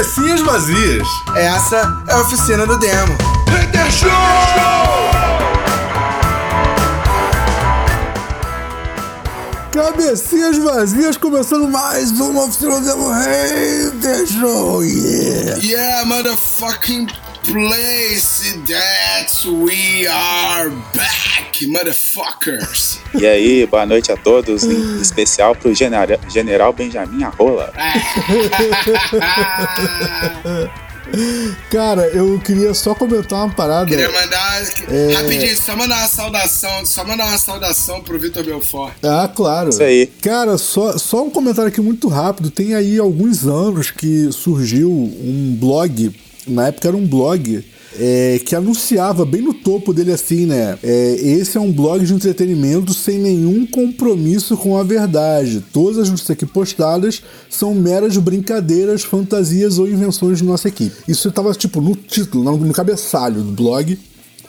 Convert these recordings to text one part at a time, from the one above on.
Cabecinhas vazias. Essa é a oficina do demo. Hater Show! Cabecinhas vazias, começando mais uma oficina do demo. Hater Show, yeah! Yeah, motherfucking place that we are back, motherfuckers. E aí, boa noite a todos, em especial pro General, General Benjamin Arrola. Cara, eu queria só comentar uma parada. Queria mandar. Rapidinho, só mandar uma saudação. Só mandar uma saudação pro Vitor Belfort. Ah, claro. Isso aí. Cara, só, só um comentário aqui muito rápido. Tem aí alguns anos que surgiu um blog, na época era um blog, é, que anunciava bem no topo dele assim, né? É, esse é um blog de entretenimento sem nenhum compromisso com a verdade. Todas as notícias aqui postadas são meras brincadeiras, fantasias ou invenções de nossa equipe. Isso estava tipo no título, no, cabeçalho do blog.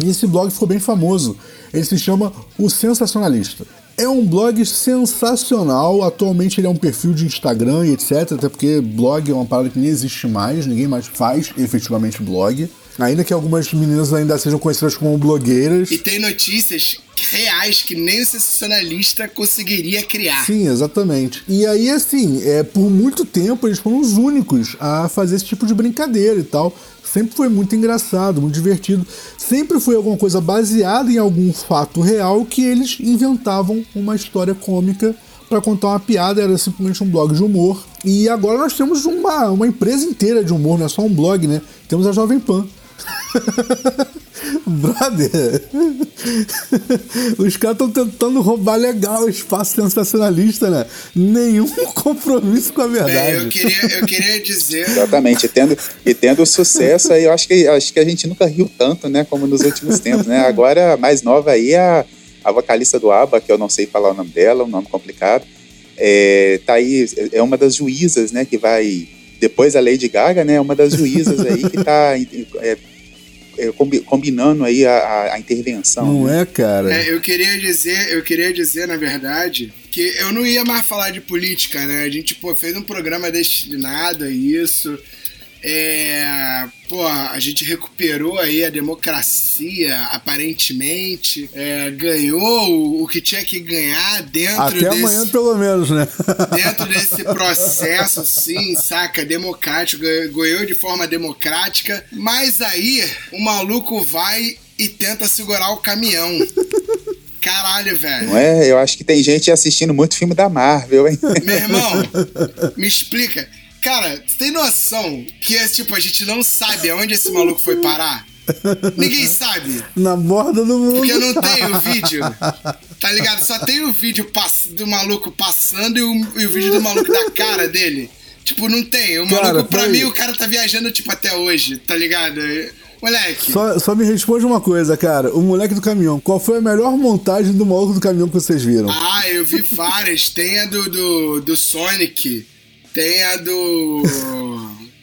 E esse blog ficou bem famoso. Ele se chama O Sensacionalista. É um blog sensacional. Atualmente ele é um perfil de Instagram e etc. Até porque blog é uma parada que nem existe mais, ninguém mais faz efetivamente blog. Ainda que algumas meninas ainda sejam conhecidas como blogueiras. E tem notícias reais que nem o sensacionalista conseguiria criar. Sim, exatamente. E aí, assim, é, por muito tempo eles foram os únicos a fazer esse tipo de brincadeira e tal. Sempre foi muito engraçado, muito divertido. Sempre foi alguma coisa baseada em algum fato real que eles inventavam uma história cômica para contar uma piada, era simplesmente um blog de humor. E agora nós temos uma, uma empresa inteira de humor, não é só um blog, né? Temos a Jovem Pan. Brother, os caras estão tentando roubar legal o espaço sensacionalista, né? Nenhum compromisso com a verdade. É, eu, queria, eu queria dizer. Exatamente, e tendo, e tendo sucesso aí, eu acho que, acho que a gente nunca riu tanto, né, como nos últimos tempos, né? Agora, a mais nova aí é a, a vocalista do ABBA, que eu não sei falar o nome dela, um nome complicado. É, tá aí, é uma das juízas, né, que vai depois a Lady Gaga, né, é uma das juízas aí que está é, é, combinando aí a, a intervenção. Não né? é, cara? É, eu queria dizer, eu queria dizer, na verdade, que eu não ia mais falar de política, né? A gente pô, fez um programa destinado a isso. É, pô, a gente recuperou aí a democracia, aparentemente, é, ganhou o, o, que tinha que ganhar dentro Até desse, amanhã, pelo menos, né? Dentro desse processo, sim, saca? Democrático, ganhou de forma democrática, mas aí o maluco vai e tenta segurar o caminhão. Caralho, velho. Não é? Eu acho que tem gente assistindo muito filme da Marvel, hein? Meu irmão, me explica. Cara, tu tem noção que é tipo, a gente não sabe aonde esse maluco foi parar? Ninguém sabe. Na borda do mundo. Porque não tem o vídeo. Tá ligado? Só tem o vídeo do maluco passando e o, e o vídeo do maluco da cara dele. Tipo, não tem. O maluco, cara, pra mim, o cara tá viajando, tipo, até hoje, tá ligado? Moleque. Só, só me responde uma coisa, cara. O moleque do caminhão. Qual foi a melhor montagem do maluco do caminhão que vocês viram? Ah, eu vi várias. Tem a do, do, do Sonic. Tem a do.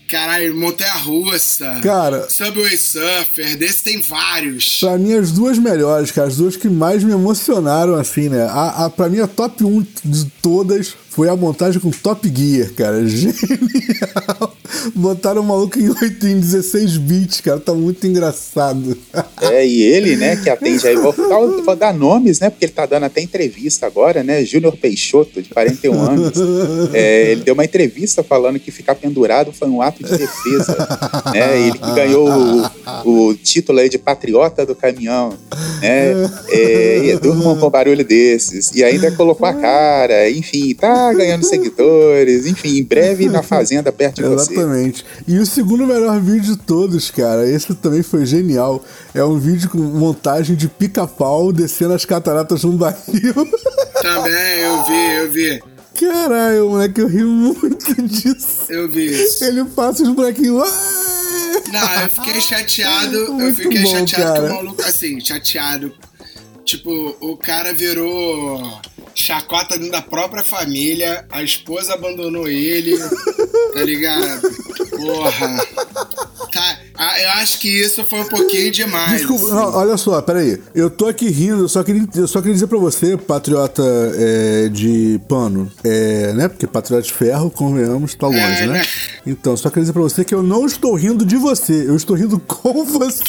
Caralho, Montanha Russa. Cara. Subway Surfer, desse tem vários. Pra mim, as duas melhores, cara. As duas que mais me emocionaram, assim, né? A, a, pra mim, a top 1 de todas foi a montagem com Top Gear, cara. Genial. Botaram o maluco em 8 em 16 bits, cara. Tá muito engraçado. É, e ele, né, que atende aí. Vou, vou dar nomes, né? Porque ele tá dando até entrevista agora, né? Júnior Peixoto, de 41 anos. É, ele deu uma entrevista falando que ficar pendurado foi um ato de defesa. né? Ele que ganhou o, o título aí de patriota do caminhão. Né? É, durmam com barulho desses. E ainda colocou a cara, enfim, tá ganhando seguidores, enfim, em breve na fazenda perto de você. Exatamente. E o segundo melhor vídeo de todos, cara, esse também foi genial. É um vídeo com montagem de pica-pau descendo as cataratas num barril. Também, eu vi, eu vi. Caralho, moleque, eu ri muito disso. Eu vi. Ele passa os bonequinhos. Não, eu fiquei chateado. Muito eu fiquei bom, chateado cara. que o maluco, assim, chateado. Tipo, o cara virou chacota dentro da própria família, a esposa abandonou ele, tá ligado? Porra. Tá, Ah, eu acho que isso foi um pouquinho demais. Desculpa, não, olha só, peraí. Eu tô aqui rindo, eu só queria, eu só queria dizer pra você, patriota é, de pano, é, né? Porque patriota de ferro, convenhamos, tá longe, É, né? né? Então, só queria dizer pra você que eu não estou rindo de você, eu estou rindo com você.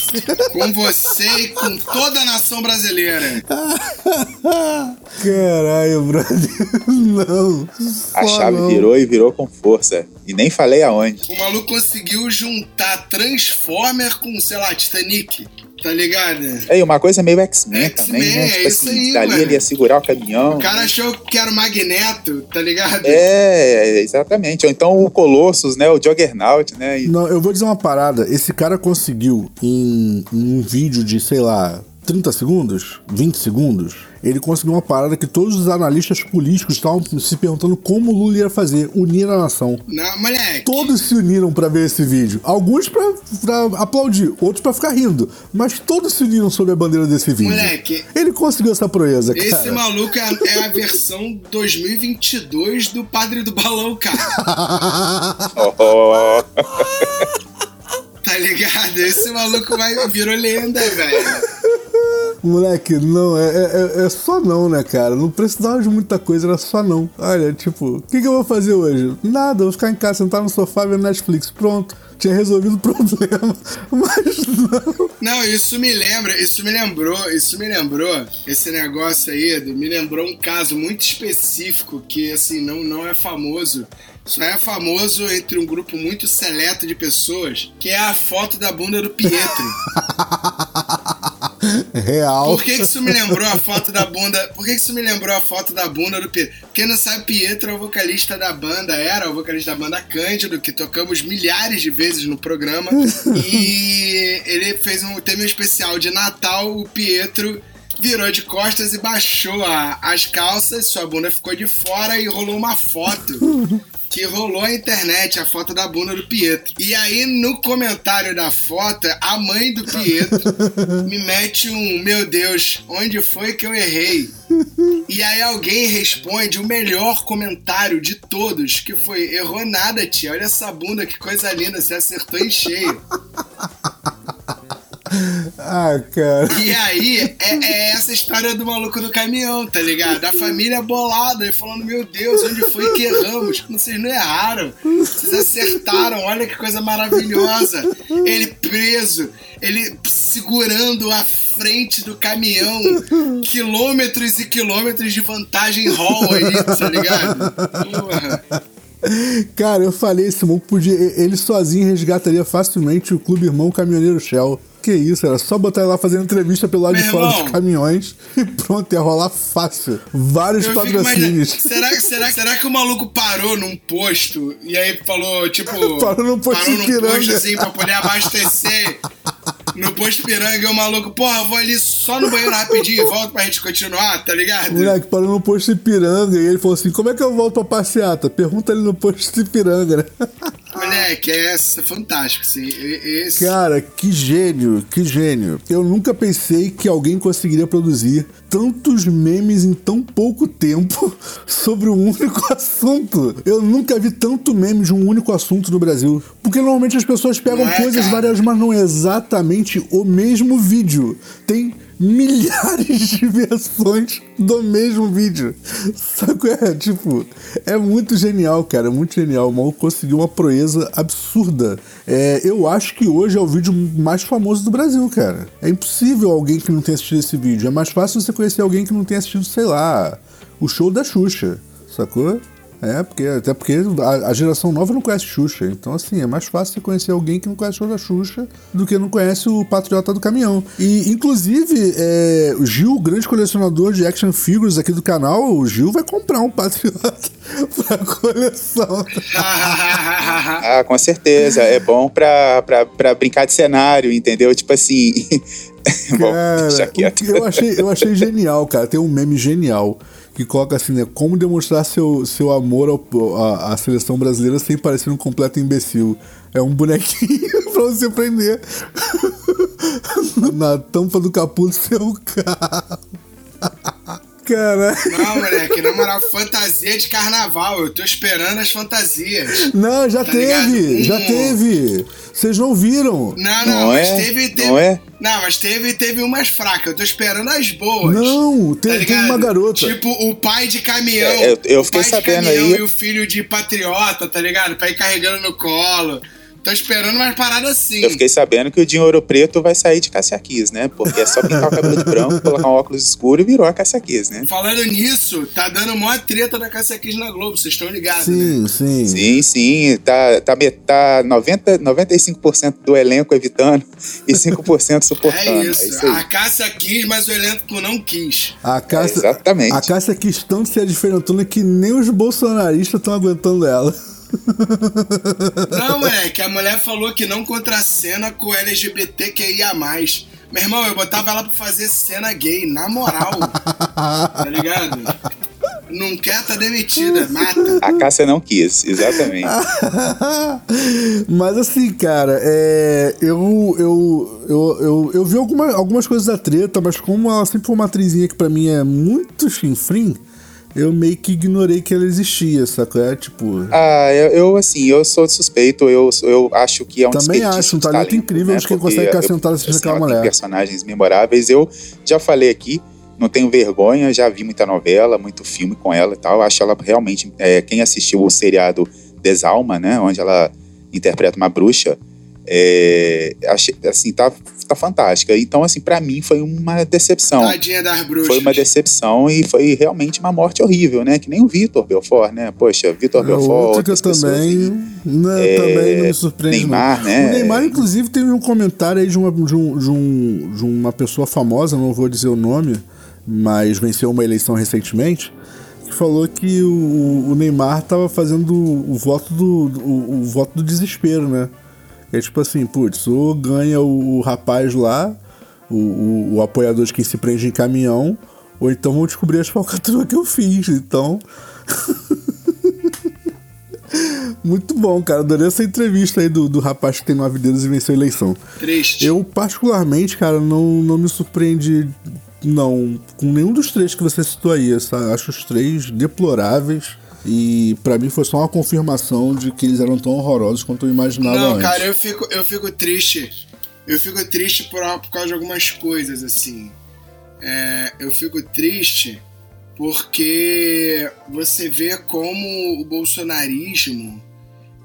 Com você e com toda a nação brasileira. Caralho, brother. Não. A chave não. virou e virou com força. E nem falei aonde. O maluco conseguiu juntar Transformer com, sei lá, Titanic. Tá ligado? É, e uma coisa meio X-Men também, né? é Tipo isso assim, aí, dali mano. ele ia segurar o caminhão. O cara achou que era o Magneto, tá ligado? É, exatamente. Ou então o Colossus, né? O Juggernaut, né? E- Não, eu vou dizer uma parada. Esse cara conseguiu, em, em um vídeo de, sei lá, 30 segundos, 20 segundos, ele conseguiu uma parada que todos os analistas políticos estavam se perguntando como o Lula ia fazer, unir a nação. Não, moleque. Todos se uniram pra ver esse vídeo. Alguns pra, pra aplaudir, outros pra ficar rindo. Mas todos se uniram sob a bandeira desse vídeo. Moleque. Ele conseguiu essa proeza, cara. Esse maluco é a, é a versão 2022 do Padre do Balão, cara. Ó, Tá ligado? Esse maluco vai, virou lenda, velho. Moleque, não, é, é, é só não, né, cara? Não precisava de muita coisa, era só não. Olha, tipo, o que, que eu vou fazer hoje? Nada, vou ficar em casa, sentar no sofá, vendo Netflix. Pronto, tinha resolvido o problema. Mas não. Não, isso me lembra, isso me lembrou, isso me lembrou, esse negócio aí, me lembrou um caso muito específico que, assim, não, não é famoso. Só é famoso entre um grupo muito seleto de pessoas, que é a foto da bunda do Pietro. Real. Por que, que isso me lembrou a foto da bunda? Por que, que isso me lembrou a foto da bunda do Pietro? Quem não sabe, Pietro é o vocalista da banda, era o vocalista da banda Cândido, que tocamos milhares de vezes no programa. e ele fez um tema especial de Natal, o Pietro virou de costas e baixou a- as calças, sua bunda ficou de fora e rolou uma foto. Que rolou a internet, a foto da bunda do Pietro. E aí, no comentário da foto, a mãe do Pietro me mete um: Meu Deus, onde foi que eu errei? E aí alguém responde o melhor comentário de todos, que foi: Errou nada, tia. Olha essa bunda, que coisa linda, você acertou em cheio. Ah, cara. E aí, é, é essa história do maluco do caminhão, tá ligado? A família bolada e falando: Meu Deus, onde foi que erramos? Vocês não erraram, vocês acertaram, olha que coisa maravilhosa. Ele preso, ele segurando a frente do caminhão, quilômetros e quilômetros de vantagem hall ali, tá ligado? Porra. Cara, eu falei, esse maluco podia. Ele sozinho resgataria facilmente o Clube Irmão Caminhoneiro Shell. Que isso, era só botar ele lá fazendo entrevista pelo lado Meu de fora irmão. dos caminhões e pronto, ia rolar fácil. Vários Eu patrocínios. será, que- será, será que o maluco parou num posto e aí falou, tipo. Parou num posto parou num posto assim pra poder abastecer. No posto Piranga e o maluco, porra, vou ali só no banheiro rapidinho e volto pra gente continuar, tá ligado? Moleque, parou no posto Ipiranga e ele falou assim: como é que eu volto pra passeata? Pergunta ele no posto Ipiranga, né? Moleque, é fantástico, sim. Esse. Cara, que gênio, que gênio. Eu nunca pensei que alguém conseguiria produzir tantos memes em tão pouco tempo sobre um único assunto. Eu nunca vi tanto meme de um único assunto no Brasil. Porque normalmente as pessoas pegam é, coisas cara? variadas, mas não é exatamente o mesmo vídeo. Tem milhares de versões do mesmo vídeo. Qual é? Tipo, é muito genial, cara. É muito genial. O maluco conseguiu uma proeza absurda. É, eu acho que hoje é o vídeo mais famoso do Brasil, cara. É impossível alguém que não tenha assistido esse vídeo. É mais fácil você conhecer alguém que não tenha assistido, sei lá, o show da Xuxa. Sacou? É, porque, até porque a, a geração nova não conhece Xuxa. Então, assim, é mais fácil você conhecer alguém que não conhece o show da Xuxa do que não conhece o Patriota do Caminhão. E, inclusive, é, o Gil, grande colecionador de action figures aqui do canal, o Gil vai comprar um Patriota pra coleção. Ah, com certeza. É bom pra, pra, pra brincar de cenário, entendeu? Tipo assim. bom, Cara, eu achei, eu achei genial, cara. Tem um meme genial que coloca assim, né? Como demonstrar seu, seu amor à, seleção brasileira sem parecer um completo imbecil. É um bonequinho pra você prender na tampa do capô do seu carro. cara. Não, moleque, na moral, fantasia de carnaval. Eu tô esperando as fantasias. Não, já Tá teve, ligado? já Hum. teve. Vocês não viram? Não, não, Não mas é? teve, teve. Não é? Não, mas teve, teve umas fracas. Eu tô esperando as boas. Não, tem, tá tem uma garota. Tipo, o pai de caminhão. É, eu- eu o fiquei pai sabendo de caminhão aí. e o filho de patriota, tá ligado? Pra ir carregando no colo. Tô esperando umas paradas assim. Eu fiquei sabendo que o Dinho Ouro Preto vai sair de Cassia Kiss, né? Porque é só pintar o cabelo de branco, colocar um óculos escuro e virou a Cassia Kiss, né? Falando nisso, tá dando maior treta da Cássia Kiss na Globo, vocês estão ligados, né? Sim, sim. Sim, sim, tá, tá, tá 90, 95% do elenco evitando e 5% suportando. É É isso. isso aí. a Cássia quis, mas o elenco não quis. A Cássia, exatamente. A Cássia quis tanto ser diferentona que nem os bolsonaristas estão aguentando ela. Não, moleque, a mulher falou que não contracena com LGBTQIA. Meu irmão, eu botava ela pra fazer cena gay, na moral. tá ligado? Não quer, tá demitida, mata. A Cássia não quis, exatamente. Mas assim, cara, é, eu, eu, eu, eu, eu vi alguma, algumas coisas da treta, mas como ela sempre foi uma atrizinha que pra mim é muito chinfrim, eu meio que ignorei que ela existia, sacou? É tipo. Ah, eu, eu, assim, eu sou suspeito, eu, eu acho que é um Também acho, um talento talento, incrível né? de quem Porque consegue ficar sentado assim, aquela ela tem mulher. personagens memoráveis. Eu já falei aqui, não tenho vergonha, já vi muita novela, muito filme com ela e tal. Acho ela realmente, é, quem assistiu o seriado Desalma, né, onde ela interpreta uma bruxa, é, achei, assim, tá, tá fantástica. Então, assim, pra mim foi uma decepção. Tadinha das bruxas. Foi uma decepção e foi realmente uma morte horrível, né? Que nem o Vitor Belfort, né? Poxa, Vitor É Belfort, outro que eu outras pessoas também, né, É, também não me surpreende. Neymar, né? O Neymar, inclusive, teve um comentário aí de uma, de, um, de, um, de uma pessoa famosa, não vou dizer o nome, mas venceu uma eleição recentemente, que falou que o, o Neymar tava fazendo o voto do, o, o voto do desespero, né? É tipo assim, putz, ou ganha o, o rapaz lá, o, o, o apoiador de quem se prende em caminhão, ou então vão descobrir as falcatruas que eu fiz. Então. Muito bom, cara. Adorei essa entrevista aí do, do rapaz que tem nove dedos e venceu a eleição. Triste. Eu, particularmente, cara, não, não me surpreendi, não, com nenhum dos três que você citou aí. Essa- acho os três deploráveis. E pra mim foi só uma confirmação de que eles eram tão horrorosos quanto eu imaginava Não, antes. cara, eu fico, eu fico triste. Eu fico triste por, por causa de algumas coisas, assim. É, eu fico triste porque você vê como o bolsonarismo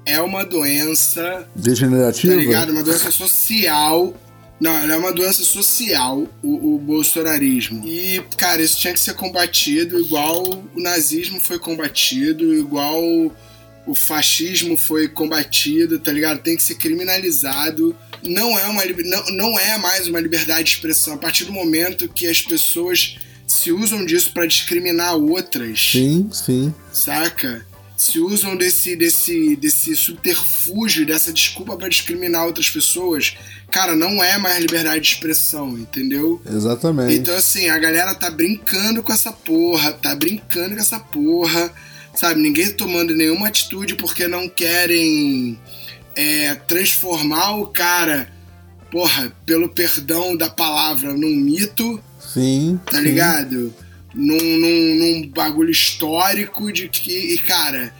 é uma doença, Degenerativa? tá ligado? Uma doença social. Não, ela é uma doença social, o, o bolsonarismo. E, cara, isso tinha que ser combatido igual o nazismo foi combatido, igual o fascismo foi combatido, tá ligado? Tem que ser criminalizado. Não é, uma, não, não é mais uma liberdade de expressão. A partir do momento que as pessoas se usam disso pra discriminar outras, Sim, sim. saca? Se usam desse, desse, desse subterfúgio, dessa desculpa pra discriminar outras pessoas, cara, não é mais liberdade de expressão, entendeu? Exatamente. Então, assim, a galera tá brincando com essa porra, tá brincando com essa porra, sabe? Ninguém tomando nenhuma atitude porque não querem é, transformar o cara, porra, pelo perdão da palavra, num mito, Sim. tá sim. ligado? Num, num, num bagulho histórico de que, e, cara,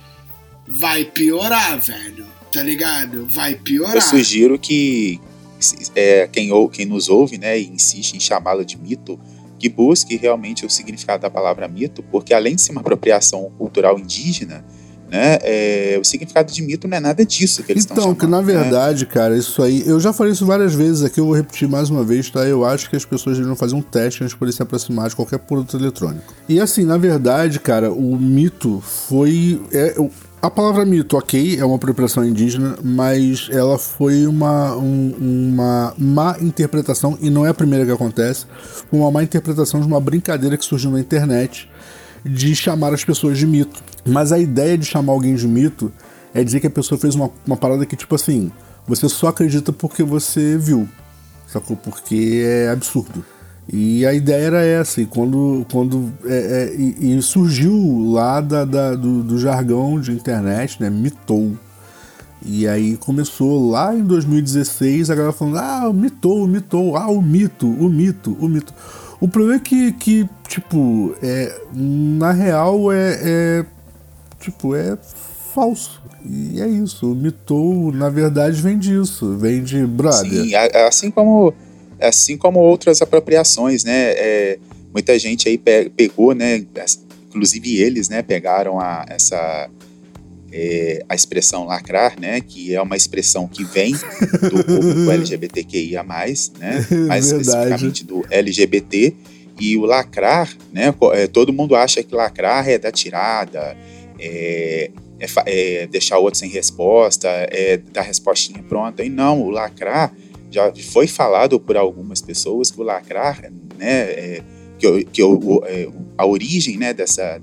vai piorar, velho, tá ligado? Vai piorar. Eu sugiro que é, quem, ou, quem nos ouve, né, e insiste em chamá-lo de mito, que busque realmente o significado da palavra mito, porque além de ser uma apropriação cultural indígena, né, é, o significado de mito não é nada disso que eles estão Então, que na né? verdade, cara, isso aí. Eu já falei isso várias vezes aqui, eu vou repetir mais uma vez, tá? Eu acho que as pessoas deveriam fazer um teste antes de poder se aproximar de qualquer produto eletrônico. E assim, na verdade, cara, o mito foi. é, a palavra mito, ok, é uma apropriação indígena, mas ela foi uma, um- uma má interpretação, e não é a primeira que acontece, uma má interpretação de uma brincadeira que surgiu na internet de chamar as pessoas de mito. Mas a ideia de chamar alguém de mito é dizer que a pessoa fez uma, uma parada que, tipo assim, você só acredita porque você viu, sacou? Porque é absurdo. E a ideia era essa, e quando, quando é, é, e, e surgiu lá da, da- do, do jargão de internet, né? Mitou. E aí começou lá em 2016 a galera falando: ah, mitou, mitou, ah, o mito, o mito, o mito. O problema é que, que tipo, é, na real é, é tipo, é falso. E é isso. O mitou, na verdade, vem disso. Vem de brother. Sim, assim como, assim como outras apropriações, né? É, muita gente aí pegou, né? Inclusive eles, né? Pegaram a, essa é, a expressão lacrar, né? Que é uma expressão que vem do público LGBTQIA+, né? Mais especificamente do LGBT. E o lacrar, né? É, todo mundo acha que lacrar é da tirada, é, é, é, deixar o outro sem resposta, é dar respostinha pronta. E não, o lacrar já foi falado por algumas pessoas que o lacrar, né, é, que, é, a origem né, dessa,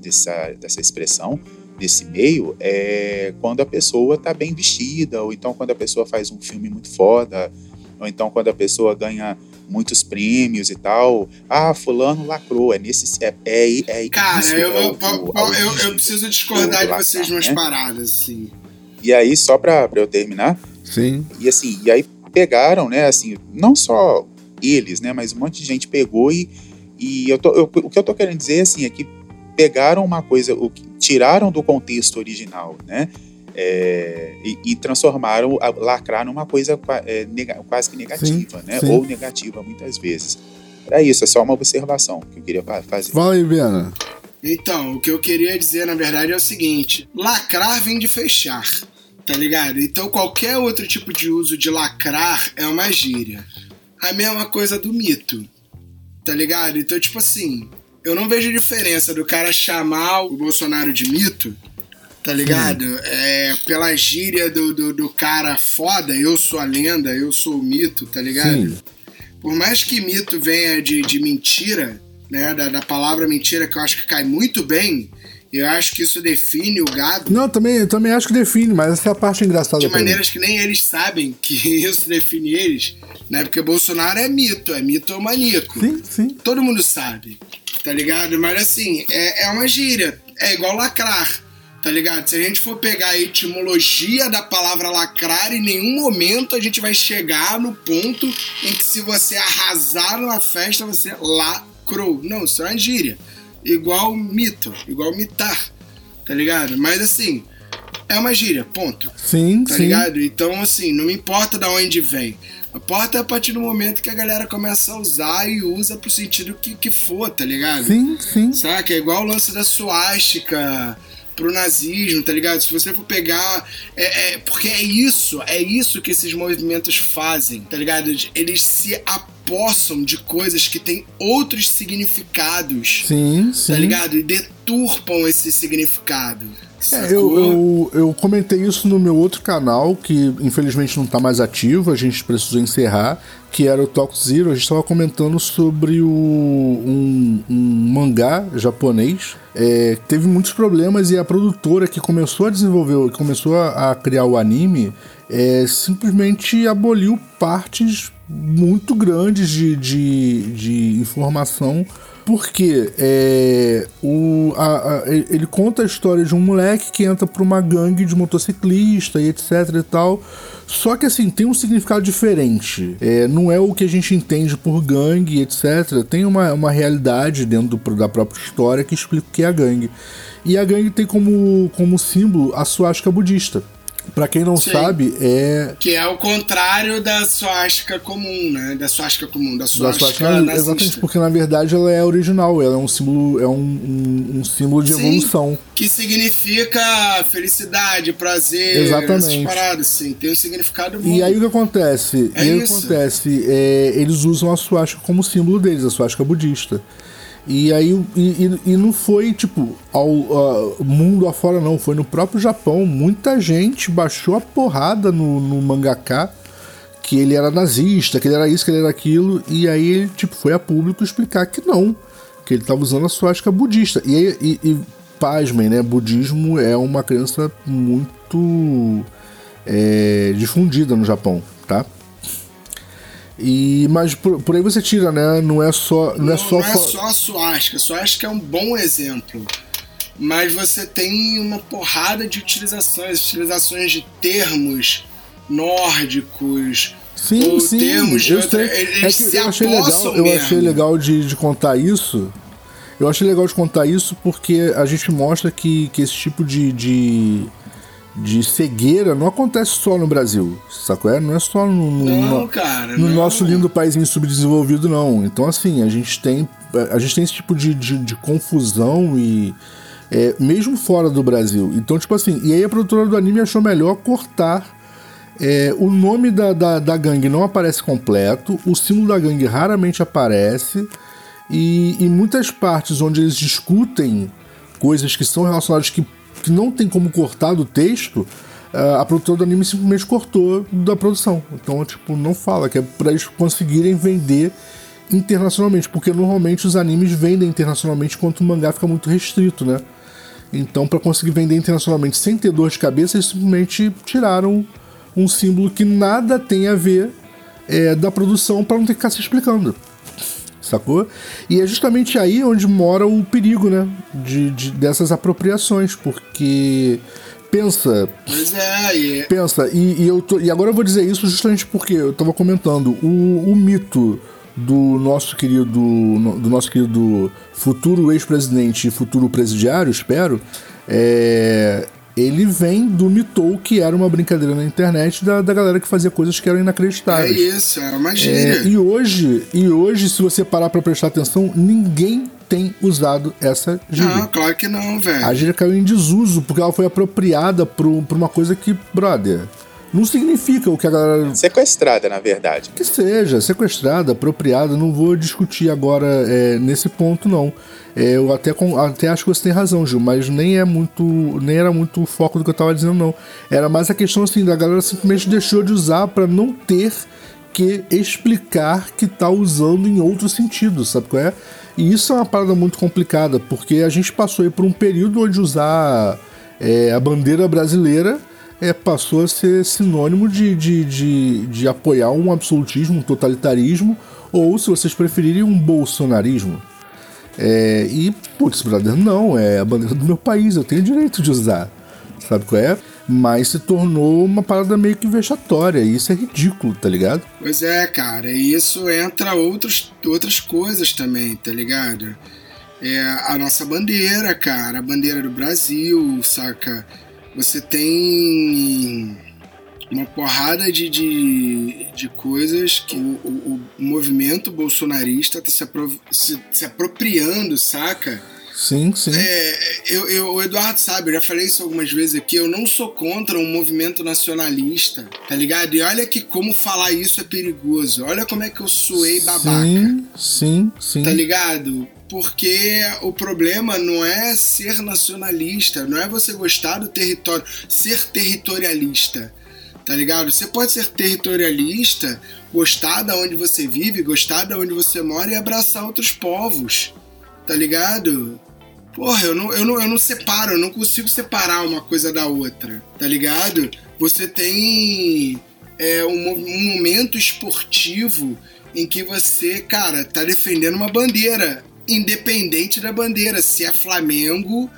dessa, dessa expressão, desse meio, é quando a pessoa está bem vestida, ou então quando a pessoa faz um filme muito foda, ou então quando a pessoa ganha muitos prêmios e tal. Ah, fulano lacrou. É nesse. É, é, é Cara, isso, eu, é eu, eu, eu, preciso discordar de vocês umas né? paradas, assim. E aí, só pra, pra eu terminar. Sim. E assim, e aí pegaram, né, assim, não só eles, né, mas um monte de gente pegou e. E eu tô, eu, o que eu tô querendo dizer, assim, é que pegaram uma coisa, o, tiraram do contexto original, né? é, e, e, transformaram, a, lacrar numa coisa é, nega, quase que negativa, sim, né? Sim. Ou negativa muitas vezes. Era isso, é só uma observação que eu queria fazer. Fala aí, Viana. Então, o que eu queria dizer, na verdade, é o seguinte: lacrar vem de fechar, tá ligado? Então, qualquer outro tipo de uso de lacrar é uma gíria. A mesma coisa do mito, tá ligado? Então, tipo assim, eu não vejo diferença do cara chamar o Bolsonaro de mito tá ligado? É, pela gíria do, do, do, cara foda, eu sou a lenda, eu sou o mito, tá ligado? Sim. Por mais que mito venha de, de mentira, né, da, da palavra mentira, que eu acho que cai muito bem, eu acho que isso define o gado. Não, também, também acho que define, mas essa é a parte engraçada. De maneiras que nem eles sabem que isso define eles, né? Porque Bolsonaro é mito, é mitomaníaco. Sim, sim. Todo mundo sabe, tá ligado? Mas assim, é, é uma gíria. É igual lacrar tá ligado? Se a gente for pegar a etimologia da palavra lacrar, em nenhum momento a gente vai chegar no ponto em que se você arrasar numa festa, você lacrou. Não, isso é uma gíria. Igual mito, igual mitar, tá ligado? Mas assim, é uma gíria, ponto. Sim, tá sim. ligado? Então, assim, não me importa de onde vem. Importa é a partir do momento que a galera começa a usar e usa pro sentido que, que for, tá ligado? Sim, sim. Saca? É igual o lance da suástica pro nazismo, tá ligado? Se você for pegar. É, é, porque é isso, é isso que esses movimentos fazem, tá ligado? Eles se apossam de coisas que têm outros significados. Sim, sim. Tá ligado? E deturpam esse significado. É, eu, eu, eu, comentei isso no meu outro canal, que infelizmente não está mais ativo, a gente precisou encerrar, que era o Talk Zero. A gente estava comentando sobre o, um, um mangá japonês. É, teve muitos problemas e a produtora que começou a desenvolver, que começou a, a criar o anime, é, simplesmente aboliu partes muito grandes de, de, de informação porque é, o, a, a, ele conta a história de um moleque que entra pra uma gangue de motociclista e etc e tal. Só que assim, tem um significado diferente. É, não é o que a gente entende por gangue, etc. Tem uma, uma realidade dentro do, da própria história que explica o que é a gangue. E a gangue tem como, como símbolo a suástica budista. Pra quem não Sim. sabe, é. Que é o contrário da suástica comum, né? Da suástica comum, da suástica. Da exatamente, porque na verdade ela é original, ela é um símbolo, é um, um, um símbolo de Sim, evolução. Que significa felicidade, prazer, exatamente. essas paradas, sim. Tem um significado bom. E aí o que acontece? É e aí o que acontece? É, eles usam a suástica como símbolo deles, a suástica budista. E aí e, e, não foi tipo ao uh, mundo afora não, foi no próprio Japão. Muita gente baixou a porrada no, no mangaká que ele era nazista, que ele era isso, que ele era aquilo, e aí ele tipo foi a público explicar que não, que ele estava usando a suástica budista. E, e, e pasmem, né? Budismo é uma crença muito é, difundida no Japão, tá? E, mas por, por, aí você tira, né? Não é só. Não, é não é só, não é só a suástica. A suástica é um bom exemplo. Mas você tem uma porrada de utilizações, utilizações de termos nórdicos, Sim, ou sim. termos de eu outra. É que eu achei legal, apossam eu mesmo. achei legal de, de contar isso. Eu achei legal de contar isso porque a gente mostra que, que esse tipo de, de, de cegueira não acontece só no Brasil, sacou? É? Não é só no, no, Não, no- cara. no nosso lindo país subdesenvolvido, não. Então, assim, a gente tem, a gente tem esse tipo de, de, de confusão e. é, mesmo fora do Brasil. Então, tipo assim, e aí a produtora do anime achou melhor cortar. é, o nome da, da, da gangue não aparece completo, o símbolo da gangue raramente aparece, e em muitas partes onde eles discutem coisas que são relacionadas que, que não tem como cortar do texto, ah, a produtora do anime simplesmente cortou da produção. Então, tipo, não fala, que é pra eles conseguirem vender internacionalmente, porque normalmente os animes vendem internacionalmente enquanto o mangá fica muito restrito, né? Então, para conseguir vender internacionalmente sem ter dor de cabeça, eles simplesmente tiraram um símbolo que nada tem a ver é, da produção para não ter que ficar se explicando. Sacou? E é justamente aí onde mora o perigo, né? De, de- dessas apropriações, porque pensa, Pois é, e pensa, e, e eu tô, e agora eu vou dizer isso justamente porque eu tava comentando o, o mito do nosso querido do nosso querido futuro ex-presidente e futuro presidiário, espero, é, ele vem do mitou que era uma brincadeira na internet da, da galera que fazia coisas que eram é inacreditáveis. isso, era uma É, gíria. e hoje, e hoje, se você parar pra prestar atenção, ninguém tem usado essa gíria. Não, claro que não, velho. A gíria caiu em desuso porque ela foi apropriada por, por uma coisa que, brother, não significa o que a galera. Sequestrada, na verdade. Que seja, sequestrada, apropriada, não vou discutir agora é, nesse ponto, não. É, eu até, até acho que você tem razão, Gil, mas nem é muito. nem era muito o foco do que eu tava dizendo, não. Era mais a questão assim, da galera simplesmente deixou de usar pra não ter que explicar que tá usando em outro sentido, sabe qual é? E isso é uma parada muito complicada, porque a gente passou aí por um período onde usar é, a bandeira brasileira é, passou a ser sinônimo de, de, de, de apoiar um absolutismo, um totalitarismo, ou, se vocês preferirem, um bolsonarismo. É, e, putz, brother, não, é a bandeira do meu país, eu tenho direito de usar. Sabe qual é? Mas se tornou uma parada meio que vexatória, e isso é ridículo, tá ligado? Pois é, cara, e isso entra outros, outras coisas também, tá ligado? É a nossa bandeira, cara, a bandeira do Brasil, saca? Você tem uma porrada de, de, de coisas que o, o- o movimento bolsonarista tá se, apro- se- se apropriando, saca? Sim, sim. É, eu, eu, o Eduardo sabe, eu já falei isso algumas vezes aqui, eu não sou contra um movimento nacionalista, tá ligado? E olha que como falar isso é perigoso. Olha como é que eu suei babaca, Sim, sim, sim. tá ligado? Porque o problema não é ser nacionalista, não é você gostar do território, ser territorialista, tá ligado? Você pode ser territorialista, gostar da onde você vive, gostar da onde você mora e abraçar outros povos, tá ligado? Porra, eu não, eu, não, eu não separo, eu não consigo separar uma coisa da outra, tá ligado? Você tem é, um, um momento esportivo em que você, cara, tá defendendo uma bandeira, independente da bandeira, se é Flamengo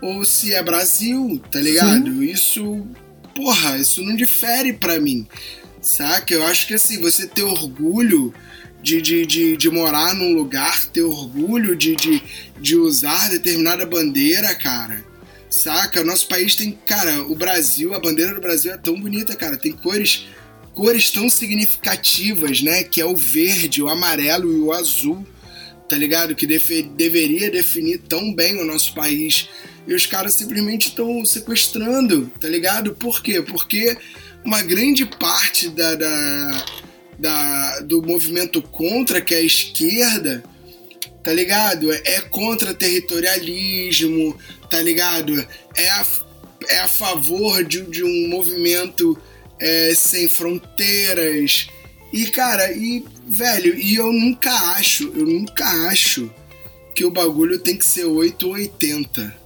ou se é Brasil, tá ligado? Isso, porra, isso não difere pra mim, saca? Eu acho que assim, você ter orgulho de, de, de, de morar num lugar, ter orgulho de, de, de usar determinada bandeira, cara. Saca? O nosso país tem, cara, o Brasil, a bandeira do Brasil é tão bonita, cara. Tem cores, cores tão significativas, né? Que é o verde, o amarelo e o azul, tá ligado? Que defe- deveria definir tão bem o nosso país. E os caras simplesmente estão sequestrando, tá ligado? Por quê? Porque uma grande parte da, da, da- do movimento contra, que é a esquerda, tá ligado? É contra territorialismo, tá ligado? É a, é a favor de, de um movimento é, sem fronteiras. E, cara, e, velho, e eu nunca acho, eu nunca acho que o bagulho tem que ser 8 ou 80.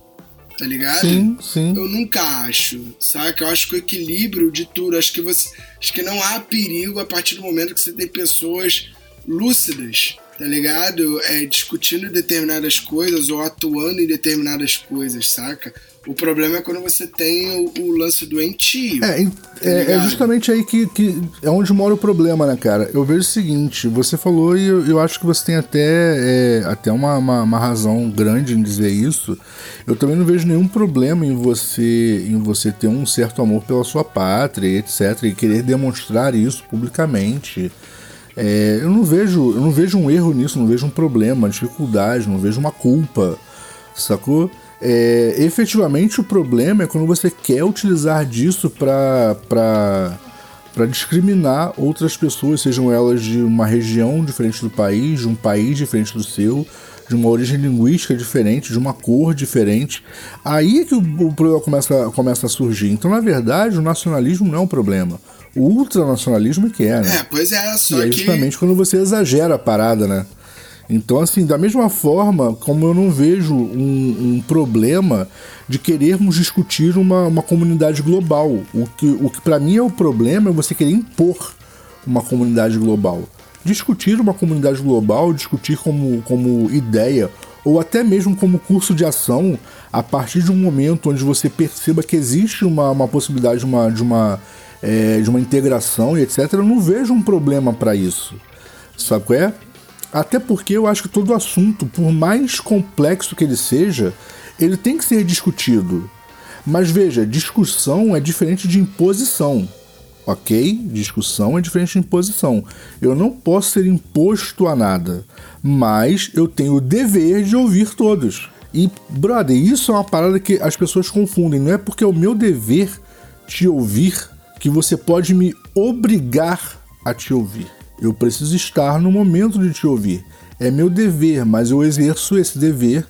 Tá ligado? Sim, sim. Eu nunca acho, saca? Eu acho que o equilíbrio de tudo, acho que você, acho que não há perigo a partir do momento que você tem pessoas lúcidas, tá ligado? É, discutindo determinadas coisas ou atuando em determinadas coisas, saca? O problema é quando você tem o, o lance doentio. É, é, é, é justamente aí que, que é onde mora o problema, né, cara? Eu vejo o seguinte, você falou e eu, eu acho que você tem até, é, até uma, uma, uma, razão grande em dizer isso. Eu também não vejo nenhum problema em você em você ter um certo amor pela sua pátria, etc. E querer demonstrar isso publicamente. É, eu não vejo eu não vejo um erro nisso, não vejo um problema, dificuldade, não vejo uma culpa, sacou? É, efetivamente, o problema é quando você quer utilizar disso para discriminar outras pessoas, sejam elas de uma região diferente do país, de um país diferente do seu, de uma origem linguística diferente, de uma cor diferente. Aí é que o, o problema começa, começa a surgir. Então, na verdade, o nacionalismo não é um problema. O ultranacionalismo é que é, né? É, pois é, só e é justamente que... quando você exagera a parada, né? Então, assim, da mesma forma como eu não vejo um, um problema de querermos discutir uma, uma comunidade global. O que, o que para mim é o problema é você querer impor uma comunidade global. Discutir uma comunidade global, discutir como, como ideia, ou até mesmo como curso de ação, a partir de um momento onde você perceba que existe uma, uma possibilidade de uma, de, uma, é, de uma integração e etc., eu não vejo um problema para isso. Sabe qual é? Até porque eu acho que todo assunto, por mais complexo que ele seja, ele tem que ser discutido. Mas veja, discussão é diferente de imposição. Ok? Discussão é diferente de imposição. Eu não posso ser imposto a nada, mas eu tenho o dever de ouvir todos. E, brother, isso é uma parada que as pessoas confundem. Não é porque é o meu dever te ouvir que você pode me obrigar a te ouvir. Eu preciso estar no momento de te ouvir. É meu dever, mas eu exerço esse dever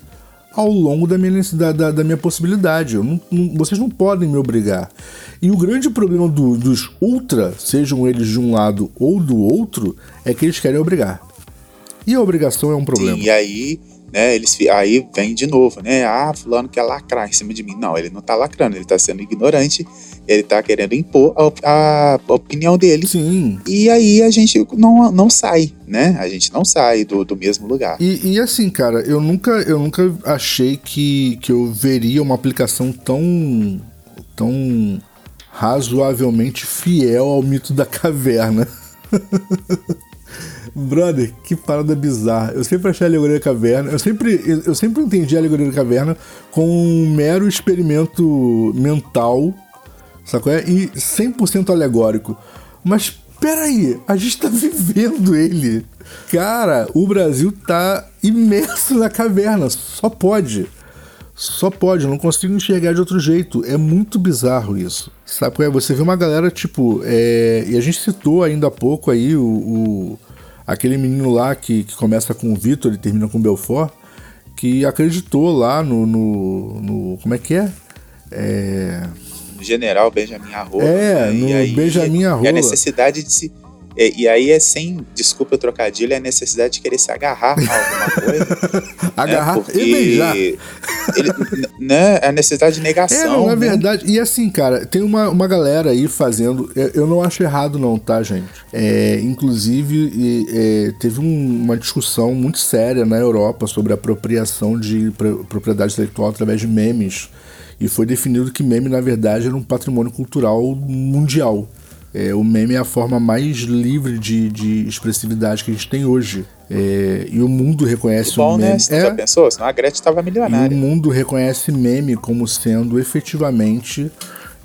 ao longo da minha, da, da minha possibilidade. Não, não, vocês não podem me obrigar. E o grande problema do, dos ultra, sejam eles de um lado ou do outro, é que eles querem obrigar. E a obrigação é um problema. Sim, e aí né? Eles aí vem de novo, né? Ah, fulano quer lacrar em cima de mim. Não, ele não tá lacrando, ele tá sendo ignorante, ele tá querendo impor a, a opinião dele. Sim. E aí a gente não, não sai, né? A gente não sai do, do mesmo lugar. E, e assim, cara, eu nunca, eu nunca achei que, que eu veria uma aplicação tão. tão razoavelmente fiel ao mito da caverna. Brother, que parada bizarra. Eu sempre achei a alegoria da caverna. Eu sempre, eu sempre entendi a alegoria da caverna como um mero experimento mental, sacou? É? E 100% alegórico. Mas peraí, a gente tá vivendo ele. Cara, o Brasil tá imerso na caverna. Só pode. Só pode, não consigo enxergar de outro jeito. É muito bizarro isso. Sabe? É? Você vê uma galera, tipo. É... E a gente citou ainda há pouco aí o, o aquele menino lá que, que começa com o Vitor e termina com o Belfort, que acreditou lá no, no, no como é que é? é... General Benjamin Arrola. É, né? no aí, Benjamin Arrola. E a necessidade de se e, e, aí é sem, desculpa o trocadilho, é a necessidade de querer se agarrar a alguma coisa. agarrar né? e beijar. Ele, né? É a necessidade de negação. É, não, é né? verdade. E assim, cara, tem uma, uma galera aí fazendo. Eu não acho errado, não, tá, gente? É, inclusive, é, teve um, uma discussão muito séria na Europa sobre a apropriação de propriedade intelectual através de memes. E foi definido que meme, na verdade, era um patrimônio cultural mundial. É, o meme é a forma mais livre de, de expressividade que a gente tem hoje. É, e o mundo reconhece bom, o né? meme. Você é, já pensou? Senão a Gretchen estava milionária. E o mundo reconhece meme como sendo efetivamente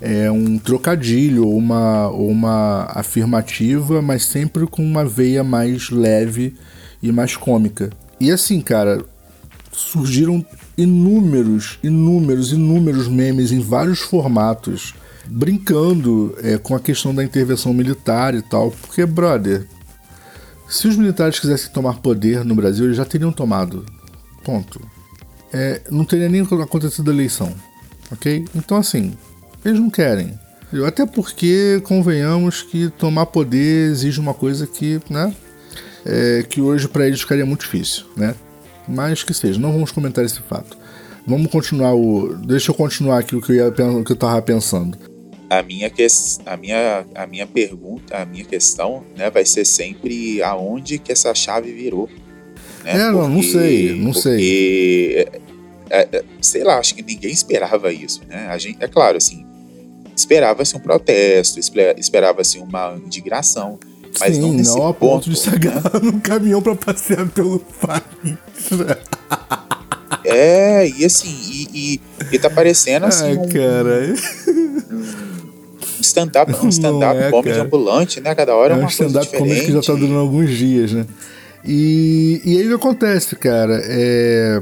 é, um trocadilho ou uma, ou uma afirmativa, mas sempre com uma veia mais leve e mais cômica. E assim, cara, surgiram inúmeros, inúmeros, inúmeros memes em vários formatos brincando é, com a questão da intervenção militar e tal, porque, brother, se os militares quisessem tomar poder no Brasil, eles já teriam tomado. Ponto. É, não teria nem acontecido a eleição, ok? Então, assim, eles não querem. Até porque, convenhamos que tomar poder exige uma coisa que, né? É, que hoje para eles ficaria muito difícil, né? Mas que seja, não vamos comentar esse fato. Vamos continuar o. Deixa eu continuar aqui o que eu, ia, o que eu tava pensando a minha, que, a minha, a minha pergunta, a minha questão, né, vai ser sempre aonde que essa chave virou. Né? É, não, não sei, não sei. É, é, sei lá, acho que ninguém esperava isso, né? A gente, é claro, assim, esperava-se um protesto, esperava-se uma indignação. Mas Sim, não, nesse não a ponto, ponto de agarrar num caminhão para passear pelo país. É, e assim, e, e, e tá parecendo assim. Ai, um, cara. Um stand-up um stand é, comedy ambulante, né? Cada hora é, é um stand-up comedy que já tá durando alguns dias, né? E, e aí o que acontece, cara, é.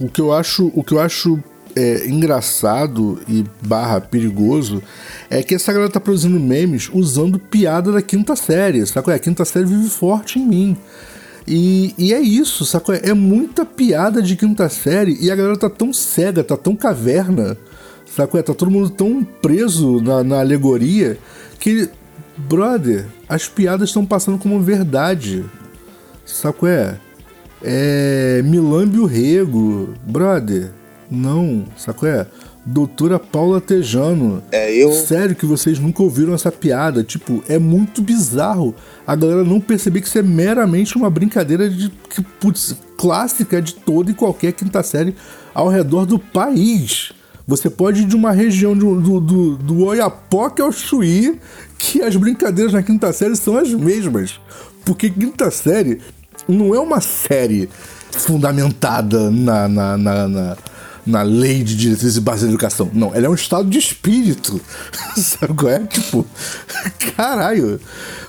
O que eu acho, o que eu acho é, engraçado e barra perigoso é que essa galera tá produzindo memes usando piada da quinta série, sabe? A quinta série vive forte em mim. E, e é isso, sacou? É muita piada de quinta série e a galera tá tão cega, tá tão caverna, sacou? Tá todo mundo tão preso na, na alegoria que, brother, as piadas estão passando como verdade, sacou? É, é Milambe o Rego, brother, não, sacou? É Doutora Paula Tejano. É, eu. Sério que vocês nunca ouviram essa piada? Tipo, é muito bizarro a galera não perceber que isso é meramente uma brincadeira de. Que, putz, clássica de toda e qualquer quinta série ao redor do país. Você pode ir de uma região do, do, do, do Oiapoque ao Chuí, que as brincadeiras na quinta série são as mesmas. Porque quinta série não é uma série fundamentada na, na, na, na na lei de diretrizes e bases da educação. Não, ela é um estado de espírito. Sabe qual é? Tipo, caralho.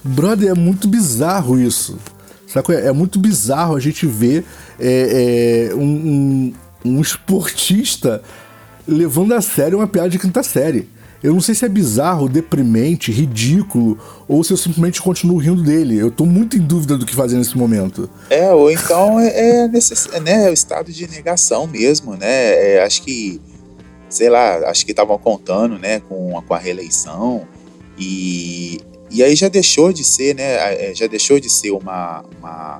Brother, é muito bizarro isso. Sabe qual é? É muito bizarro a gente ver é, é, um, um, um esportista levando a sério uma piada de quinta série. Eu não sei se é bizarro, deprimente, ridículo, ou se eu simplesmente continuo rindo dele. Eu tô muito em dúvida do que fazer nesse momento. É, ou então é, é, necess... é né, o estado de negação mesmo, né? É, acho que, sei lá, acho que estavam contando, né, com, com a reeleição. E, e aí já deixou de ser, né? É, já deixou de ser uma, uma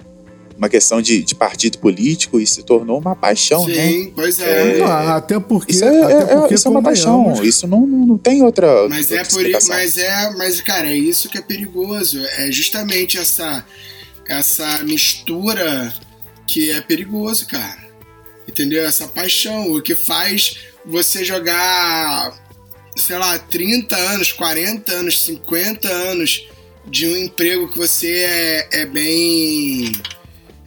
uma questão de, de, partido político e se tornou uma paixão, Sim, né? Sim, pois é. é. até porque isso é, até é, porque isso é uma paixão. Isso não, não tem outra. Mas outra é por isso, mas é, mas cara, é isso que é perigoso. É justamente essa essa mistura que é perigoso, cara. Entendeu? Essa paixão, o que faz você jogar, sei lá, 30 anos, 40 anos, 50 anos de um emprego que você é, é bem é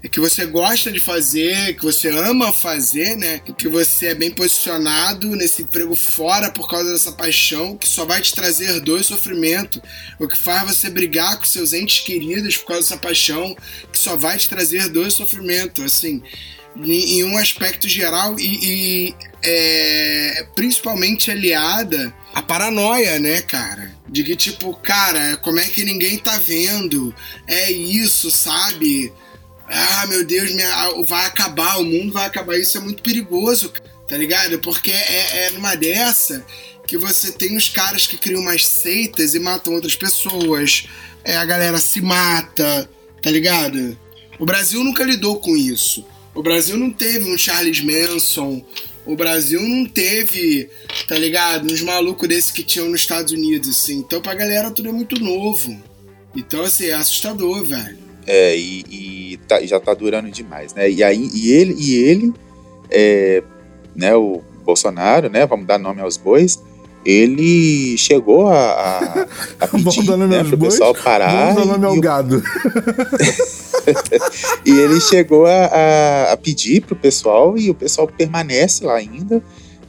que você gosta de fazer, que você ama fazer, né? Que você é bem posicionado nesse emprego fora por causa dessa paixão que só vai te trazer dor e sofrimento. O que faz você brigar com seus entes queridos por causa dessa paixão que só vai te trazer dor e sofrimento. Assim, em um aspecto geral e, e é, principalmente aliada à paranoia, né, cara? De que tipo, cara, como é que ninguém tá vendo? É isso, sabe? Ah, meu Deus, minha, vai acabar, o mundo vai acabar. Isso é muito perigoso, tá ligado? Porque é, é numa dessa que você tem os caras que criam umas seitas e matam outras pessoas. É, a galera se mata, tá ligado? O Brasil nunca lidou com isso. O Brasil não teve um Charles Manson. O Brasil não teve, tá ligado? Uns malucos desse que tinham nos Estados Unidos, assim. Então pra galera tudo é muito novo. Então, assim, é assustador, velho. É, e, e tá, já tá durando demais, né? E aí, e ele, e ele é, né, o Bolsonaro, né? Vamos dar nome aos bois. Ele chegou a, a, a pedir né, pro pessoal parar. Vamos dar nome ao gado. e ele chegou a, a, pedir pro pessoal e o pessoal permanece lá ainda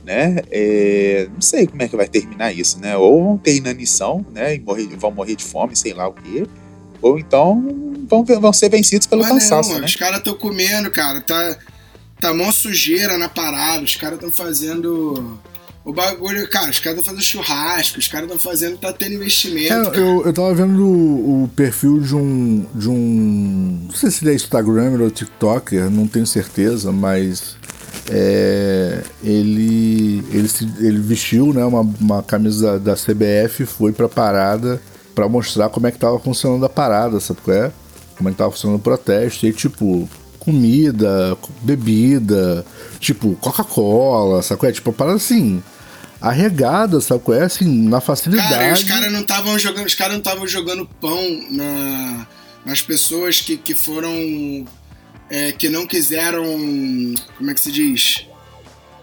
né? É, não sei como é que vai terminar isso, né? Ou vão ter inanição, né? E morrer, vão morrer de fome, sei lá o quê. Ou então vão, vão ser vencidos pelo Mas cansaço. Não, né? Os caras estão comendo, cara. Tá, tá mó sujeira na parada. Os caras estão fazendo. O bagulho, cara, os caras estão fazendo churrasco, os caras estão fazendo, tá tendo investimento. É, eu, eu tava vendo o, o, perfil de um. de um. Não sei se ele é Instagram ou TikToker, não tenho certeza, mas. É, ele, ele, se, ele vestiu né, uma, uma camisa da CBF, foi pra parada para mostrar como é que tava funcionando a parada, sabe qual é? Como é que tava funcionando o protesto. E tipo, comida, bebida, tipo, Coca-Cola, sabe qual é? Tipo, a parada assim, arregada, sabe qual é? Assim, na facilidade. Cara, os caras não estavam jogando, os caras não estavam jogando pão na, nas pessoas que, que foram é, que não quiseram, como é que se diz?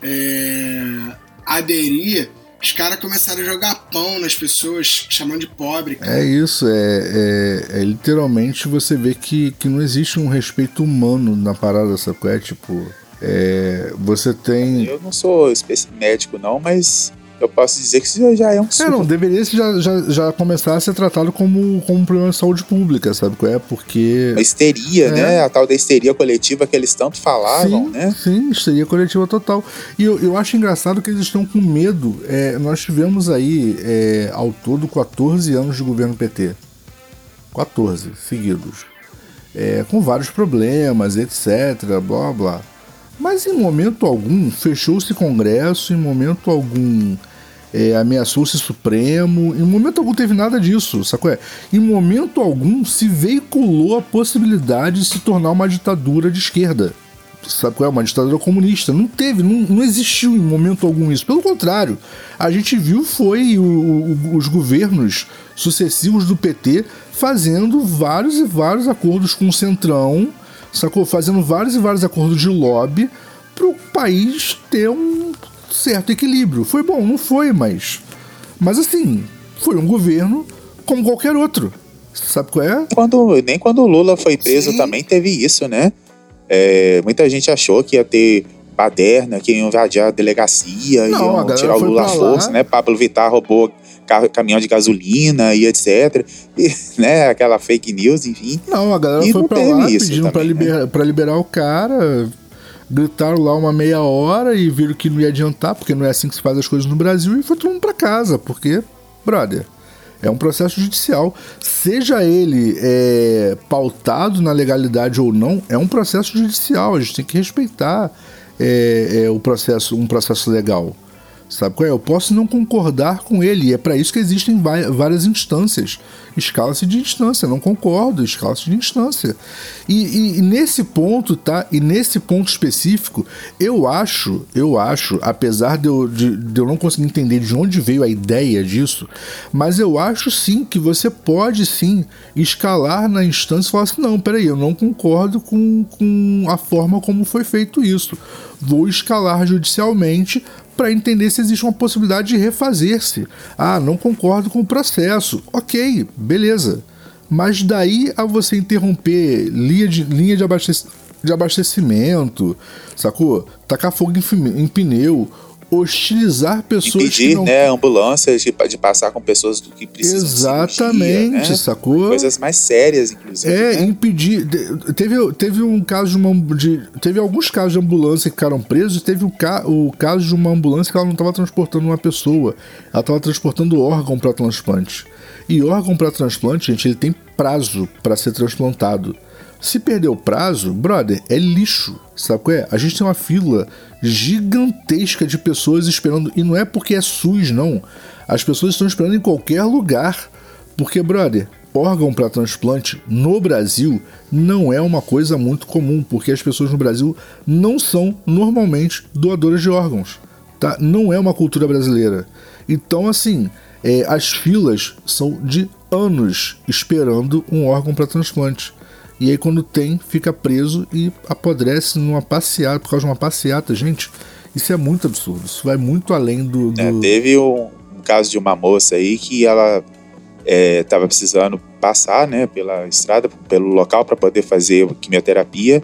É, aderir, os caras começaram a jogar pão nas pessoas, chamando de pobre. Cara. É isso, é, é, é, literalmente você vê que, que não existe um respeito humano na parada, sabe? É tipo, é, você tem. Eu não sou médico, não, mas eu posso dizer que isso já é um surto. É, não, deveria já, já, já começar a ser tratado como, como um problema de saúde pública, sabe qual é? Porque... A histeria, é. né? A tal da histeria coletiva que eles tanto falavam, sim, né? Sim, histeria coletiva total. E eu, eu acho engraçado que eles estão com medo. É, nós tivemos aí, é, ao todo, 14 anos de governo PT. 14 seguidos. É, com vários problemas, etc, blá blá. Mas em momento algum fechou-se Congresso, em momento algum é, ameaçou-se Supremo. Em momento algum teve nada disso, sacou? É? Em momento algum se veiculou a possibilidade de se tornar uma ditadura de esquerda. Sabe qual é? Uma ditadura comunista. Não teve, não, não existiu em momento algum isso. Pelo contrário, a gente viu foi o, o, os governos sucessivos do PT fazendo vários e vários acordos com o Centrão, sacou? Fazendo vários e vários acordos de lobby para o país ter um certo equilíbrio. Foi bom, não foi, mas. Mas assim, foi um governo como qualquer outro. Sabe qual é? Quando, nem quando o Lula foi preso Sim. também teve isso, né? É, muita gente achou que ia ter baderna, que ia invadir a delegacia, não, iam tirar o Lula à força, né? Pablo Vittar roubou caminhão de gasolina e etc. E, né, aquela fake news, enfim. Não, a galera e foi pra lá pedindo para liberar, né? pra liberar o cara, gritaram lá uma meia hora e viram que não ia adiantar, porque não é assim que se faz as coisas no Brasil, e foi todo mundo pra casa, porque, brother, é um processo judicial. Seja ele é, pautado na legalidade ou não, é um processo judicial. A gente tem que respeitar é, é, o processo, um processo legal. Sabe qual é? Eu posso não concordar com ele, e é para isso que existem várias instâncias. Escala-se de instância, não concordo, escala-se de instância. E, e, e, nesse ponto, tá? E nesse ponto específico, eu acho, eu acho, apesar de eu, de, de eu não conseguir entender de onde veio a ideia disso, mas eu acho sim que você pode sim escalar na instância e falar assim: não, peraí, eu não concordo com, com a forma como foi feito isso. Vou escalar judicialmente para entender se existe uma possibilidade de refazer-se. Ah, não concordo com o processo. Ok, beleza. Mas daí a você interromper linha de, linha de, de abastecimento, sacou? Tacar fogo em, em pneu hostilizar pessoas Impedir, que não... né, ambulâncias de, de passar com pessoas que precisam Exatamente, cirurgia, né? sacou? Coisas mais sérias, inclusive. É, né? impedir... Teve, teve um caso de uma... De, teve alguns casos de ambulância que ficaram presos, teve o, ca, o caso de uma ambulância que ela não estava transportando uma pessoa, ela estava transportando órgão para transplante. E órgão para transplante, gente, ele tem prazo para ser transplantado. Se perder o prazo, brother, é lixo. Sabe qual é? A gente tem uma fila gigantesca de pessoas esperando. E não é porque é SUS, não. As pessoas estão esperando em qualquer lugar. Porque, brother, órgão para transplante no Brasil não é uma coisa muito comum, porque as pessoas no Brasil não são normalmente doadoras de órgãos, tá? Não é uma cultura brasileira. Então, assim, é, as filas são de anos esperando um órgão para transplante. E aí quando tem, fica preso e apodrece numa passeata, por causa de uma passeata, gente. Isso é muito absurdo. Isso vai muito além do. do... É, teve um, um, caso de uma moça aí que ela estava é, precisando passar, né, pela estrada, pelo local para poder fazer quimioterapia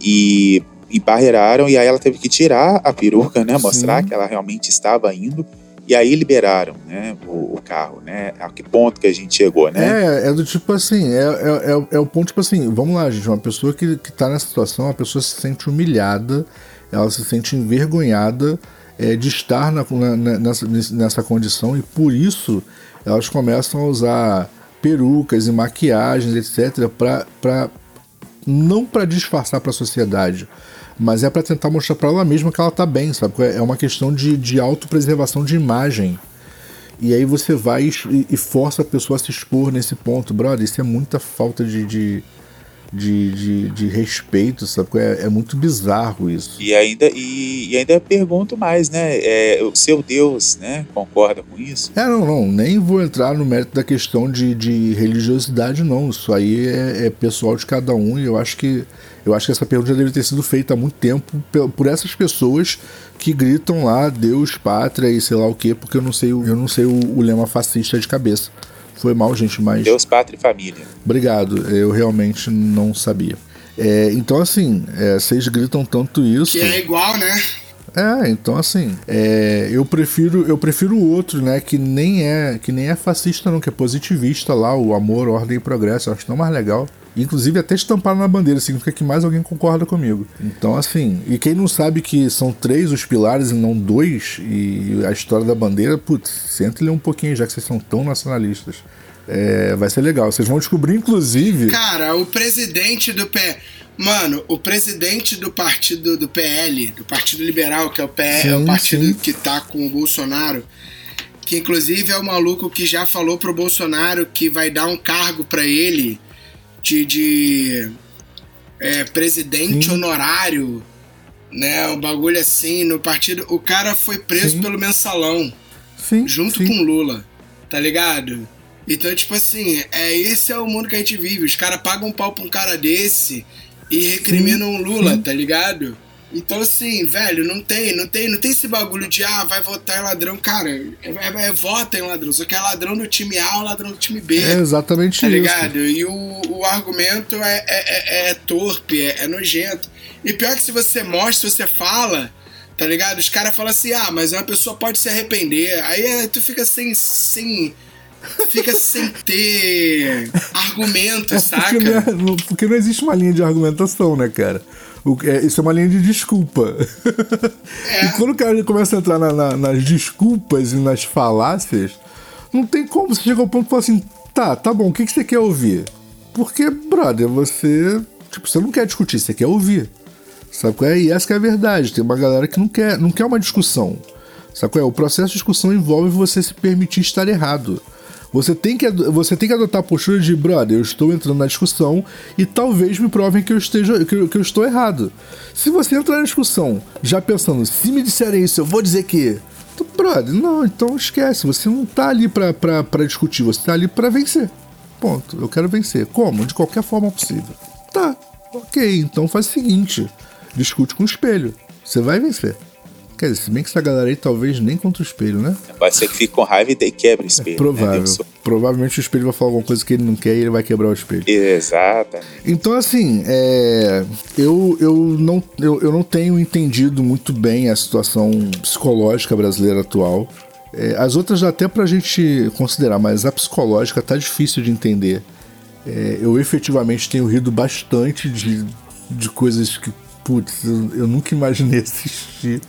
e, e barreiraram e aí ela teve que tirar a peruca, né, mostrar Sim. que ela realmente estava indo e aí liberaram né, o, o, carro, né? A que ponto que a gente chegou, né? É, é do tipo assim, é, é, é, é, o ponto, tipo assim, vamos lá, gente, uma pessoa que, que tá nessa situação, a pessoa se sente humilhada, ela se sente envergonhada é, de estar na, na, nessa, nessa condição e por isso elas começam a usar perucas e maquiagens, etc., para não para disfarçar para a sociedade, mas é para tentar mostrar para ela mesma que ela tá bem, sabe? É uma questão de, de autopreservação de imagem. E aí você vai e, e, força a pessoa a se expor nesse ponto, brother. Isso é muita falta de, de, de, de, de respeito, sabe? É, é, muito bizarro isso. E ainda, e, e, ainda pergunto mais, né? É, o seu Deus, né? Concorda com isso? É, não, não. Nem vou entrar no mérito da questão de, de religiosidade, não. Isso aí é, é pessoal de cada um e eu acho que eu acho que essa pergunta já deve ter sido feita há muito tempo por essas pessoas que gritam lá Deus, pátria e sei lá o que, porque eu não sei, eu não sei o, o lema fascista de cabeça. Foi mal, gente, mas. Deus, pátria e família. Obrigado, eu realmente não sabia. É, então, assim, é, vocês gritam tanto isso. Que é igual, né? É, então assim, é, eu prefiro eu prefiro o outro, né, que nem é que nem é fascista não, que é positivista lá, o amor, ordem e progresso, eu acho tão mais legal. Inclusive até estampar na bandeira, significa que mais alguém concorda comigo. Então, assim, e quem não sabe que são três os pilares e não dois, e a história da bandeira, putz, senta ler um pouquinho, já que vocês são tão nacionalistas. É, vai ser legal. Vocês vão descobrir, inclusive. Cara, o presidente do P. Mano, o presidente do partido do PL, do Partido Liberal, que é o PL, sim, é o partido sim. que tá com o Bolsonaro, que inclusive é o maluco que já falou pro Bolsonaro que vai dar um cargo para ele de, de é, presidente Sim. honorário, né? Um bagulho assim no partido. O cara foi preso Sim. pelo mensalão. Sim. Junto com Lula. Tá ligado? Então, tipo assim, é esse é o mundo que a gente vive. Os caras pagam um pau pra um cara desse e recriminam o Lula, tá ligado? Então, assim, velho, não tem, não tem, não tem esse bagulho de, ah, vai votar em ladrão. Cara, é, é, é vota em ladrão. Só que é ladrão do time A ou ladrão do time B. É exatamente tá isso. Tá ligado? E o, o argumento é, é, é, é torpe, é, é, nojento. E pior que se você mostra, se você fala, tá ligado? Os caras falam assim, ah, mas uma pessoa pode se arrepender. Aí é, tu fica sem. sem fica sem ter argumento, é saca? Porque não, porque não existe uma linha de argumentação, né, cara? O, é, isso é uma linha de desculpa. É. E quando o cara começa a entrar na, na, nas desculpas e nas falácias, não tem como. Você chega ao ponto e fala assim: tá, tá bom, o que, que você quer ouvir? Porque, brother, você. Tipo, você não quer discutir, você quer ouvir. Sabe qual é? E essa é a verdade. Tem uma galera que não quer, não quer uma discussão. Sabe qual é? O processo de discussão envolve você se permitir estar errado. Você tem que, você tem que adotar a postura de, brother, eu estou entrando na discussão e talvez me provem que eu, esteja, que eu, que eu estou errado. Se você entrar na discussão já pensando, se me disserem isso, eu vou dizer que. Brother, não, então esquece. Você não tá ali pra discutir, você tá ali pra vencer. Ponto. Eu quero vencer. Como? De qualquer forma possível. Tá, ok, então faz o seguinte: discute com o espelho. Você vai vencer. Quer dizer, se bem que essa galera aí talvez nem contra o espelho, né? Pode ser que fique com raiva e quebre o espelho. É provável. Né? Provavelmente o espelho vai falar alguma coisa que ele não quer e ele vai quebrar o espelho. Exatamente. Então, assim, é, eu, eu, não, eu, eu não tenho entendido muito bem a situação psicológica brasileira atual. É, as outras dá até pra gente considerar, mas a psicológica tá difícil de entender. É, eu efetivamente tenho rido bastante de, de coisas que, putz, eu, eu nunca imaginei assistir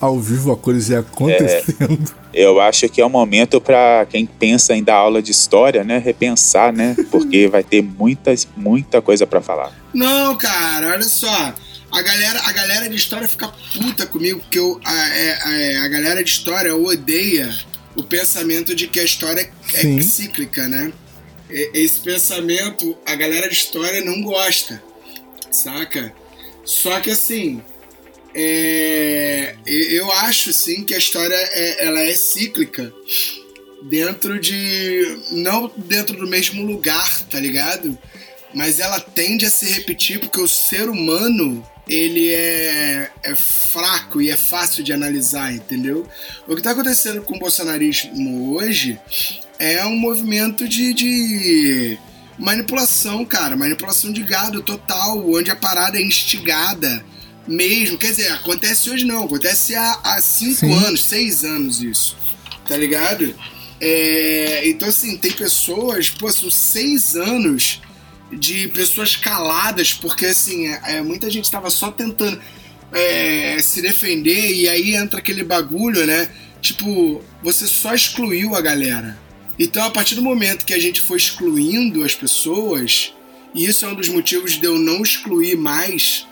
ao vivo a coisa ia acontecendo. É, eu acho que é um momento para quem pensa em dar aula de história, né, repensar, né, porque vai ter muitas, muita coisa para falar. Não, cara, olha só. A galera, a galera de história fica puta comigo, porque eu, a, a, é, é, a galera de história odeia o pensamento de que a história é cíclica, né? Esse pensamento, a galera de história não gosta, saca? Só que assim, é, eu acho sim que a história é, ela é cíclica dentro de não dentro do mesmo lugar, tá ligado? Mas ela tende a se repetir porque o ser humano ele é, é fraco e é fácil de analisar, entendeu? O que está acontecendo com o bolsonarismo hoje é um movimento de, de manipulação, cara, manipulação de gado total, onde a parada é instigada mesmo. Quer dizer, acontece hoje não, acontece há, há cinco Sim. anos, seis anos isso. Tá ligado? É, então, assim, tem pessoas, pô, são seis anos de pessoas caladas, porque, assim, é, é muita gente tava só tentando é, se defender e aí entra aquele bagulho, né? Tipo, você só excluiu a galera. Então, a partir do momento que a gente foi excluindo as pessoas, e isso é um dos motivos de eu não excluir mais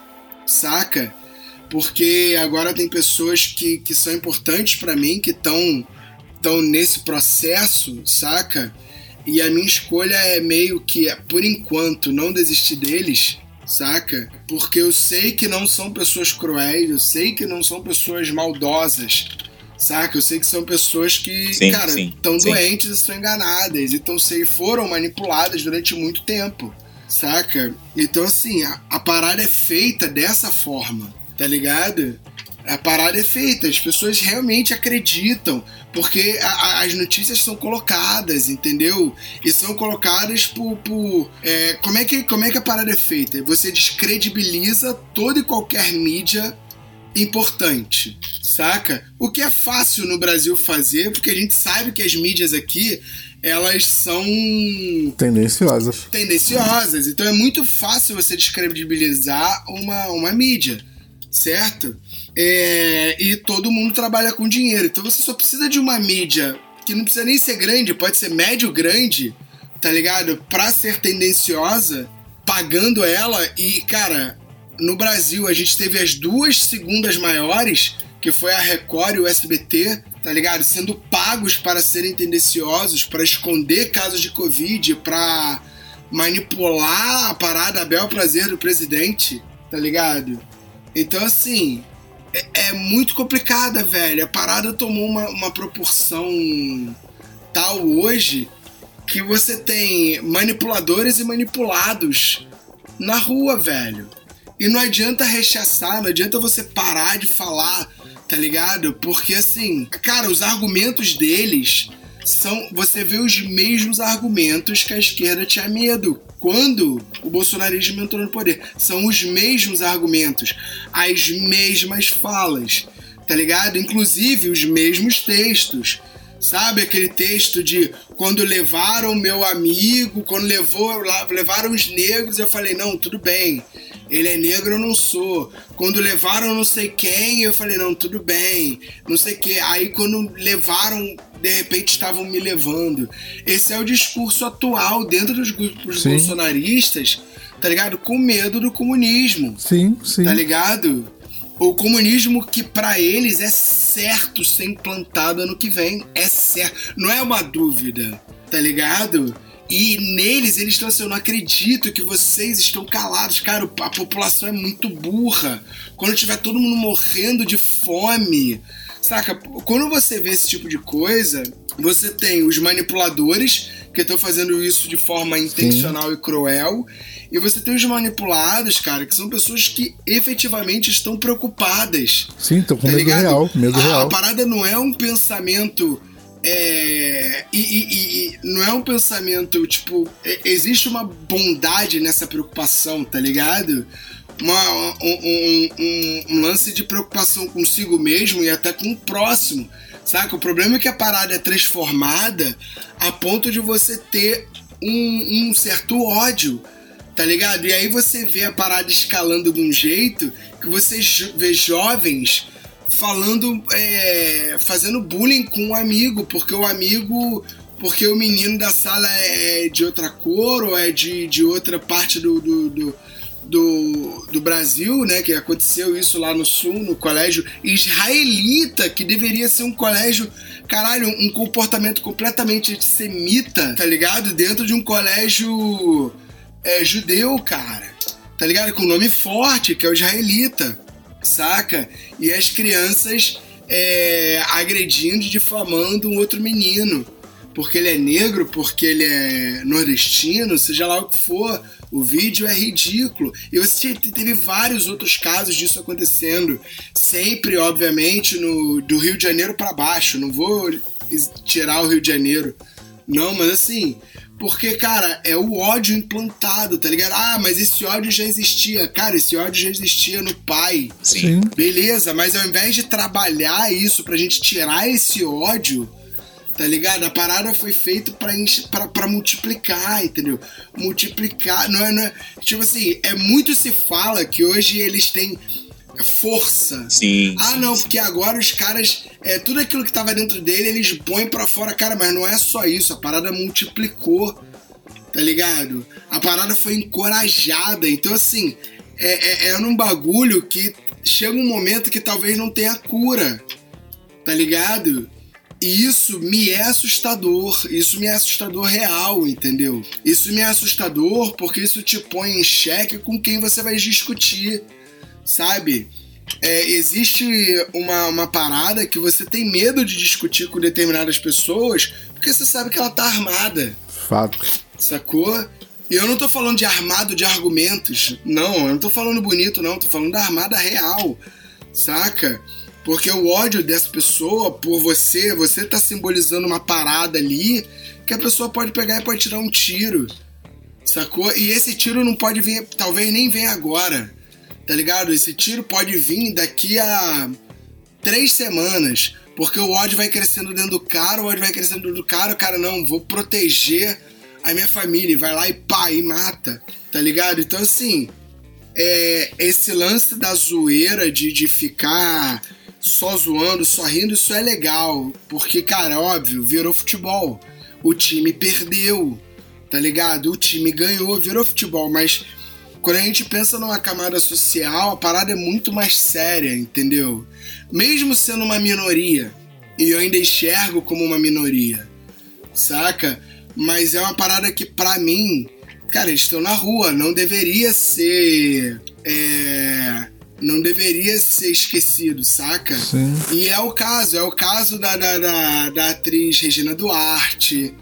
saca? Porque agora tem pessoas que, que são importantes para mim, que estão estão nesse processo, saca? E a minha escolha é meio que, por enquanto, não desistir deles, saca? Porque eu sei que não são pessoas cruéis, eu sei que não são pessoas maldosas, saca? Eu sei que são pessoas que, Sim, cara, estão doentes e estão enganadas, então sei, foram manipuladas durante muito tempo, saca? Então, assim, a, a parada é feita dessa forma, tá ligado? A parada é feita, as pessoas realmente acreditam, porque a- a- as notícias são colocadas, entendeu? E são colocadas por. por, é, como, é que, como é que a parada é feita? Você descredibiliza toda e qualquer mídia importante, saca? O que é fácil no Brasil fazer, porque a gente sabe que as mídias aqui, elas são Tendenciosas. tendenciosas. Então é muito fácil você descredibilizar uma, uma mídia, certo? É, e todo mundo trabalha com dinheiro. Então você só precisa de uma mídia que não precisa nem ser grande, pode ser médio grande, tá ligado? Pra ser tendenciosa, pagando ela. E, cara, no Brasil a gente teve as duas segundas maiores, que foi a Record e o SBT, tá ligado? Sendo pagos para serem tendenciosos, para esconder casos de Covid, para manipular a parada a bel prazer do presidente, tá ligado? Então, assim, é, é muito complicada, velho. A parada tomou uma, uma proporção tal hoje que você tem manipuladores e manipulados na rua, velho. E não adianta rechaçar, não adianta você parar de falar, tá ligado? Porque assim, cara, os argumentos deles são. Você vê os mesmos argumentos que a esquerda tinha medo quando o bolsonarismo entrou no poder. São os mesmos argumentos, as mesmas falas, tá ligado? Inclusive os mesmos textos. Sabe aquele texto de quando levaram meu amigo, quando levou, levaram os negros, eu falei, não, tudo bem. Ele é negro, eu não sou. Quando levaram não sei quem, eu falei, não, tudo bem. Não sei o que. Aí quando levaram, de repente estavam me levando. Esse é o discurso atual dentro dos grupos Sim. bolsonaristas, tá ligado? Com medo do comunismo Sim, sim. tá ligado? O comunismo que pra eles é certo ser implantado ano que vem, é certo, não é uma dúvida, tá ligado? E neles eles estão assim, eu não acredito que vocês estão calados, cara, a população é muito burra. Quando tiver todo mundo morrendo de fome, saca? Quando você vê esse tipo de coisa, você tem os manipuladores que estão fazendo isso de forma intencional e cruel. E você tem os manipulados, cara, que são pessoas que efetivamente estão preocupadas. Sim, tô com Tá medo ligado? real. Medo a, real. a parada não é um pensamento. É, e, e- e- não é um pensamento, tipo. é- existe uma bondade nessa preocupação, tá ligado? Uma- um, um- um- lance de preocupação consigo mesmo e até com o próximo. Saca? O problema é que a parada é transformada a ponto de você ter um, um certo ódio tá ligado? E aí você vê a parada escalando de um jeito que você vê jovens falando, é, fazendo bullying com um amigo, porque o amigo, porque o menino da sala é de outra cor ou é de, de outra parte do, do, do, do, do Brasil, né? Que aconteceu isso lá no sul, no colégio israelita, que deveria ser um colégio, caralho, um comportamento completamente antissemita, tá ligado? Dentro de um colégio é, judeu, cara. Tá ligado? Com nome forte, que é o israelita. Saca? E as crianças é, agredindo e difamando um outro menino. Porque ele é negro, porque ele é nordestino, seja lá o que for. O vídeo é ridículo. E você te- teve vários outros casos disso acontecendo. Sempre, obviamente, no, do Rio de Janeiro para baixo. Não vou tirar o Rio de Janeiro. Não, mas assim, porque, cara, é o ódio implantado, tá ligado? Ah, mas esse ódio já existia. Cara, esse ódio já existia no pai. Sim. Beleza, mas ao invés de trabalhar isso pra gente tirar esse ódio, tá ligado? A parada foi feita pra, enche- pra, pra multiplicar, entendeu? Multiplicar, não é, não é. Tipo assim, é muito se fala que hoje eles têm força. Sim. Ah, não, porque agora os caras. É, tudo aquilo que tava dentro dele, eles põem pra fora. Cara, mas não é só isso. A parada multiplicou. Tá ligado? A parada foi encorajada. Então, assim, é, é, é num bagulho que chega um momento que talvez não tenha cura. Tá ligado? E isso me é assustador, isso me é assustador real, entendeu? Isso me é assustador porque isso te põe em xeque com quem você vai discutir, sabe? É, existe uma, uma parada que você tem medo de discutir com determinadas pessoas porque você sabe que ela tá armada. Fato. Sacou? E eu não tô falando de armado de argumentos, não, eu não tô falando bonito, não, tô falando da armada real, saca? Porque o ódio dessa pessoa por você, você tá simbolizando uma parada ali que a pessoa pode pegar e pode tirar um tiro, sacou? E esse tiro não pode vir, talvez nem venha agora, tá ligado? Esse tiro pode vir daqui a três semanas, porque o ódio vai crescendo dentro do cara, o ódio vai crescendo dentro do cara, o cara, não, vou proteger a minha família, e vai lá e pá, e mata, tá ligado? Então, assim, é, esse lance da zoeira de, de ficar só zoando, só rindo, isso é legal, porque, cara, óbvio, virou futebol. O time perdeu, tá ligado? O time ganhou, virou futebol, mas quando a gente pensa numa camada social, a parada é muito mais séria, entendeu? Mesmo sendo uma minoria, e eu ainda enxergo como uma minoria, saca? Mas é uma parada que, pra mim, cara, eles estão na rua, não deveria ser. É, não deveria ser esquecido, saca? Sim. E é o caso, é o caso da, da, da, da atriz Regina Duarte,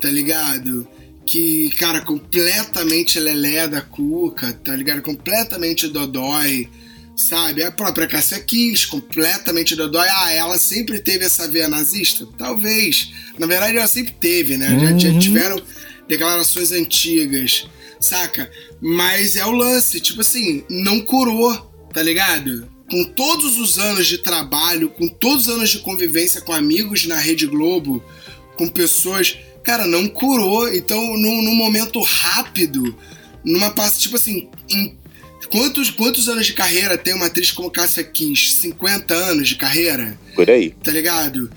tá ligado? Que, cara, completamente lelé da cuca, tá ligado? Completamente dodói, sabe? A própria Cássia Kiss, completamente dodói. Ah, ela sempre teve essa veia nazista? Talvez. Na verdade, ela sempre teve, né? Já, já Uhum. tiveram declarações antigas, saca? Mas é o lance, tipo assim, não curou, tá ligado? Com todos os anos de trabalho, com todos os anos de convivência com amigos na Rede Globo, com pessoas. Cara, não curou. Então, num, num momento rápido, numa passe, tipo assim, em quantos, quantos anos de carreira tem uma atriz como Cássia Kiss? 50 anos de carreira? Por aí. tá ligado?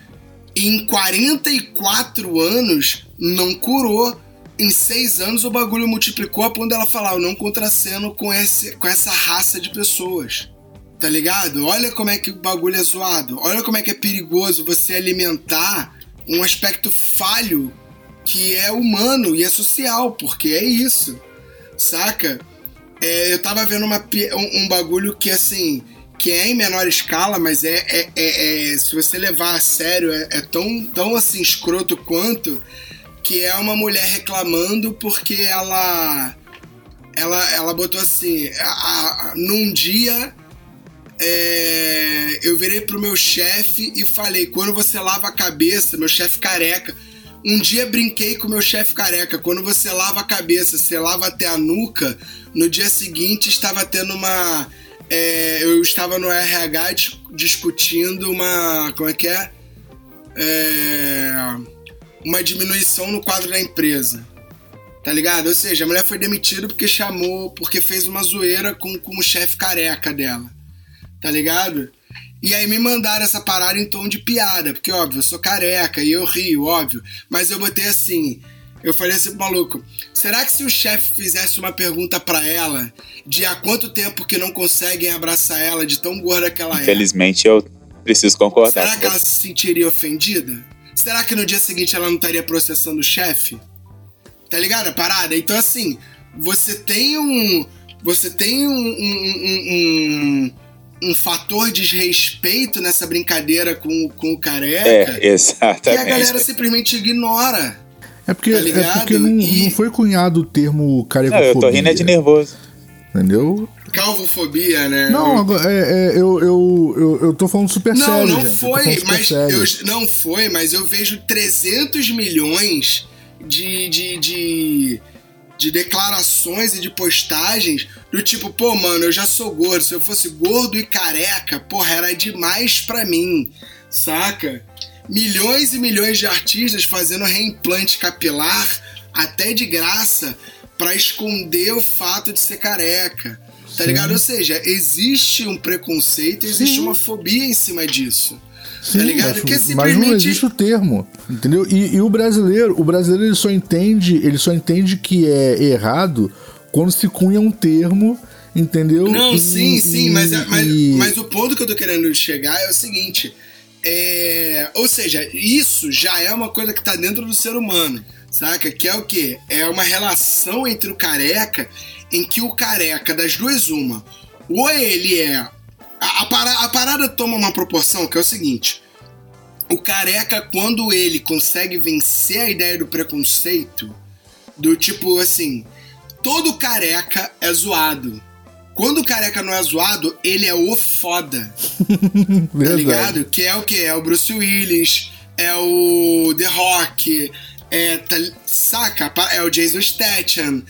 Em 44 anos, não curou. Em 6 anos, o bagulho multiplicou a ponto dela falar: Eu não contraceno com, esse, com essa raça de pessoas. Tá ligado? Olha como é que o bagulho é zoado. Olha como é que é perigoso você alimentar um aspecto falho que é humano e é social, porque é isso. Saca? É, eu tava vendo uma, um, um bagulho que, assim, que é em menor escala, mas é, é, é- é- se você levar a sério, é, é tão, tão assim escroto quanto que é uma mulher reclamando porque ela ela, ela botou assim, a- a- num dia é, eu virei pro meu chefe e falei, quando você lava a cabeça, meu chefe careca, um dia brinquei com meu chefe careca, quando você lava a cabeça, você lava até a nuca, no dia seguinte estava tendo uma. é, eu estava no RH dis- discutindo uma. Como é que é? É, uma diminuição no quadro da empresa. Tá ligado? Ou seja, a mulher foi demitida porque chamou, porque fez uma zoeira com, com o chefe careca dela. Tá ligado? E aí me mandaram essa parada em tom de piada, porque óbvio, eu sou careca e eu rio, óbvio. Mas eu botei assim, eu falei assim maluco, será que se o chefe fizesse uma pergunta pra ela de há quanto tempo que não conseguem abraçar ela de tão gorda que ela é? Infelizmente, eu preciso concordar Será que ela se sentiria ofendida? Será que no dia seguinte ela não estaria processando o chefe? Tá ligado a parada? Então, assim, você tem um. Você tem um. um, um, um, um fator de desrespeito nessa brincadeira com, com o careca É, que a galera exatamente. simplesmente ignora. É porque, Tá é porque não, E- não foi cunhado o termo Não, carecofobia. eu tô rindo é de nervoso. Entendeu? Calvofobia, né? Não, Eu- agora, é, é, eu, eu, eu, eu tô falando super Não, sério, não tô foi, mas sério. eu, não foi, mas eu vejo 300 milhões de, de, de, de declarações e de postagens do tipo, pô, mano, eu já sou gordo, se eu fosse gordo e careca, porra, era demais pra mim, saca? Milhões e milhões de artistas fazendo reimplante capilar até de graça pra esconder o fato de ser careca. Tá ligado? Ou seja, existe um preconceito, existe Sim. uma fobia em cima disso. Sim, tá ligado? mas, Porque mas não simplesmente. existe o termo, entendeu? E, e o brasileiro, o brasileiro ele só entende, ele só entende que é errado quando se cunha um termo, entendeu? Não, E- sim, sim, e- mas, é, mas, e- mas o ponto que eu tô querendo chegar é o seguinte: é, ou seja, isso já é uma coisa que está dentro do ser humano, saca? Que é o quê? É uma relação entre o careca em que o careca, das duas, uma, ou ele é. A, a, para, a parada toma uma proporção que é o seguinte: o careca, quando ele consegue vencer a ideia do preconceito, do tipo assim, todo careca é zoado. Quando o careca não é zoado, ele é o foda. tá ligado? Que é o que? É o Bruce Willis, é o The Rock, é, tá, saca? É o Jason Statham.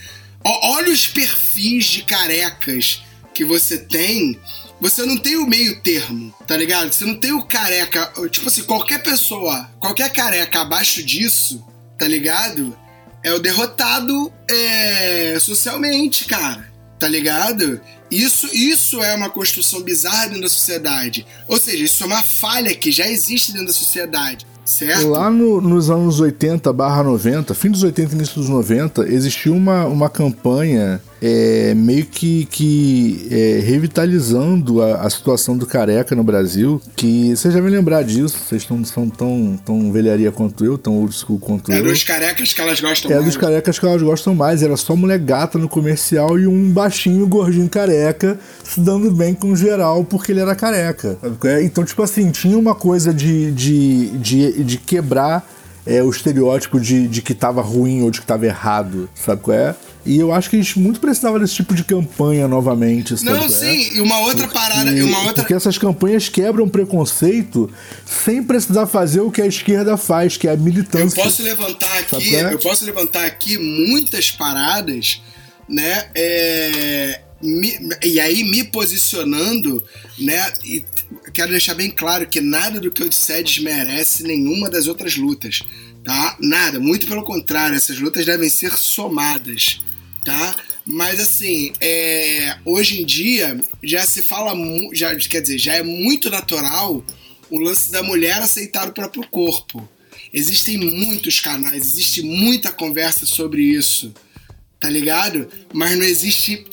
olha os perfis de carecas que você tem. Você não tem o meio termo, tá ligado? Você não tem o careca. Tipo assim, qualquer pessoa, qualquer careca abaixo disso, tá ligado? É o derrotado é, socialmente, cara tá ligado? Isso, isso é uma construção bizarra dentro da sociedade. Ou seja, isso é uma falha que já existe dentro da sociedade. Certo? Lá no, nos anos 80 barra 90, fim dos 80 e início dos 90, existiu uma, uma campanha é, meio que, que é, revitalizando a, a, situação do careca no Brasil, que vocês devem lembrar disso, vocês não são tão, tão velharia quanto eu, tão old school quanto é eu. É dos carecas que elas gostam é mais. É dos carecas que elas gostam mais, era só mulher gata no comercial e um baixinho gordinho careca se dando bem com geral porque ele era careca. Então, tipo assim, tinha uma coisa de, de, de, de quebrar é, o estereótipo de, de que tava ruim ou de que tava errado, sabe qual é? E eu acho que a gente muito precisava desse tipo de campanha novamente. Não, sim, e uma outra porque, parada. Uma outra... Porque essas campanhas quebram preconceito sem precisar fazer o que a esquerda faz, que é a militância. Eu posso levantar aqui, é? eu posso levantar aqui muitas paradas, né? É, me, e aí me posicionando, né? E quero deixar bem claro que nada do que eu disser desmerece nenhuma das outras lutas, tá? Nada, muito pelo contrário, essas lutas devem ser somadas tá? Mas assim, é, hoje em dia já se fala, já, quer dizer, já é muito natural o lance da mulher aceitar o próprio corpo. Existem muitos canais, existe muita conversa sobre isso, tá ligado? Mas não existe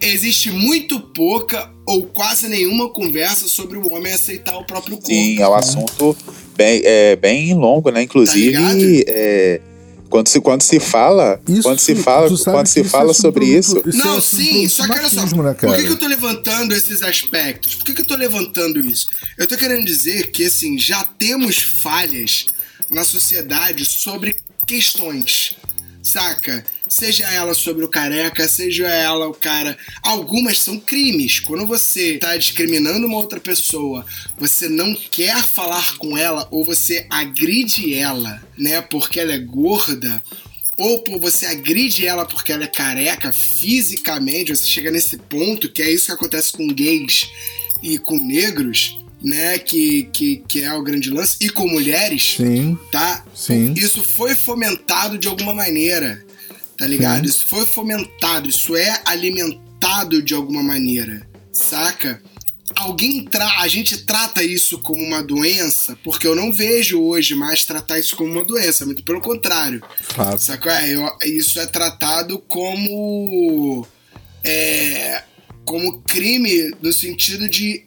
existe muito pouca ou quase nenhuma conversa sobre o homem aceitar o próprio corpo. Sim, é um assunto bem, é, bem longo, né? Inclusive, tá é, quando se, quando se fala, isso, quando se fala, quando se fala é sobre isso. isso não, é sim, só que olha só. Né, por que, que, eu tô levantando esses aspectos? Por que, que eu tô levantando isso? Eu tô querendo dizer que, assim, já temos falhas na sociedade sobre questões saca? Seja ela sobre o careca, seja ela o cara. Algumas são crimes. Quando você tá discriminando uma outra pessoa, você não quer falar com ela ou você agride ela, né, porque ela é gorda, ou você agride ela porque ela é careca fisicamente, você chega nesse ponto que é isso que acontece com gays e com negros, né, que, que, que é o grande lance, e com mulheres, sim, tá? Sim. Isso foi fomentado de alguma maneira, tá ligado? Sim. Isso foi fomentado, isso é alimentado de alguma maneira, saca? Alguém tra a gente trata isso como uma doença, porque eu não vejo hoje mais tratar isso como uma doença, muito pelo contrário. Fato. É, eu, isso é tratado como é, como crime no sentido de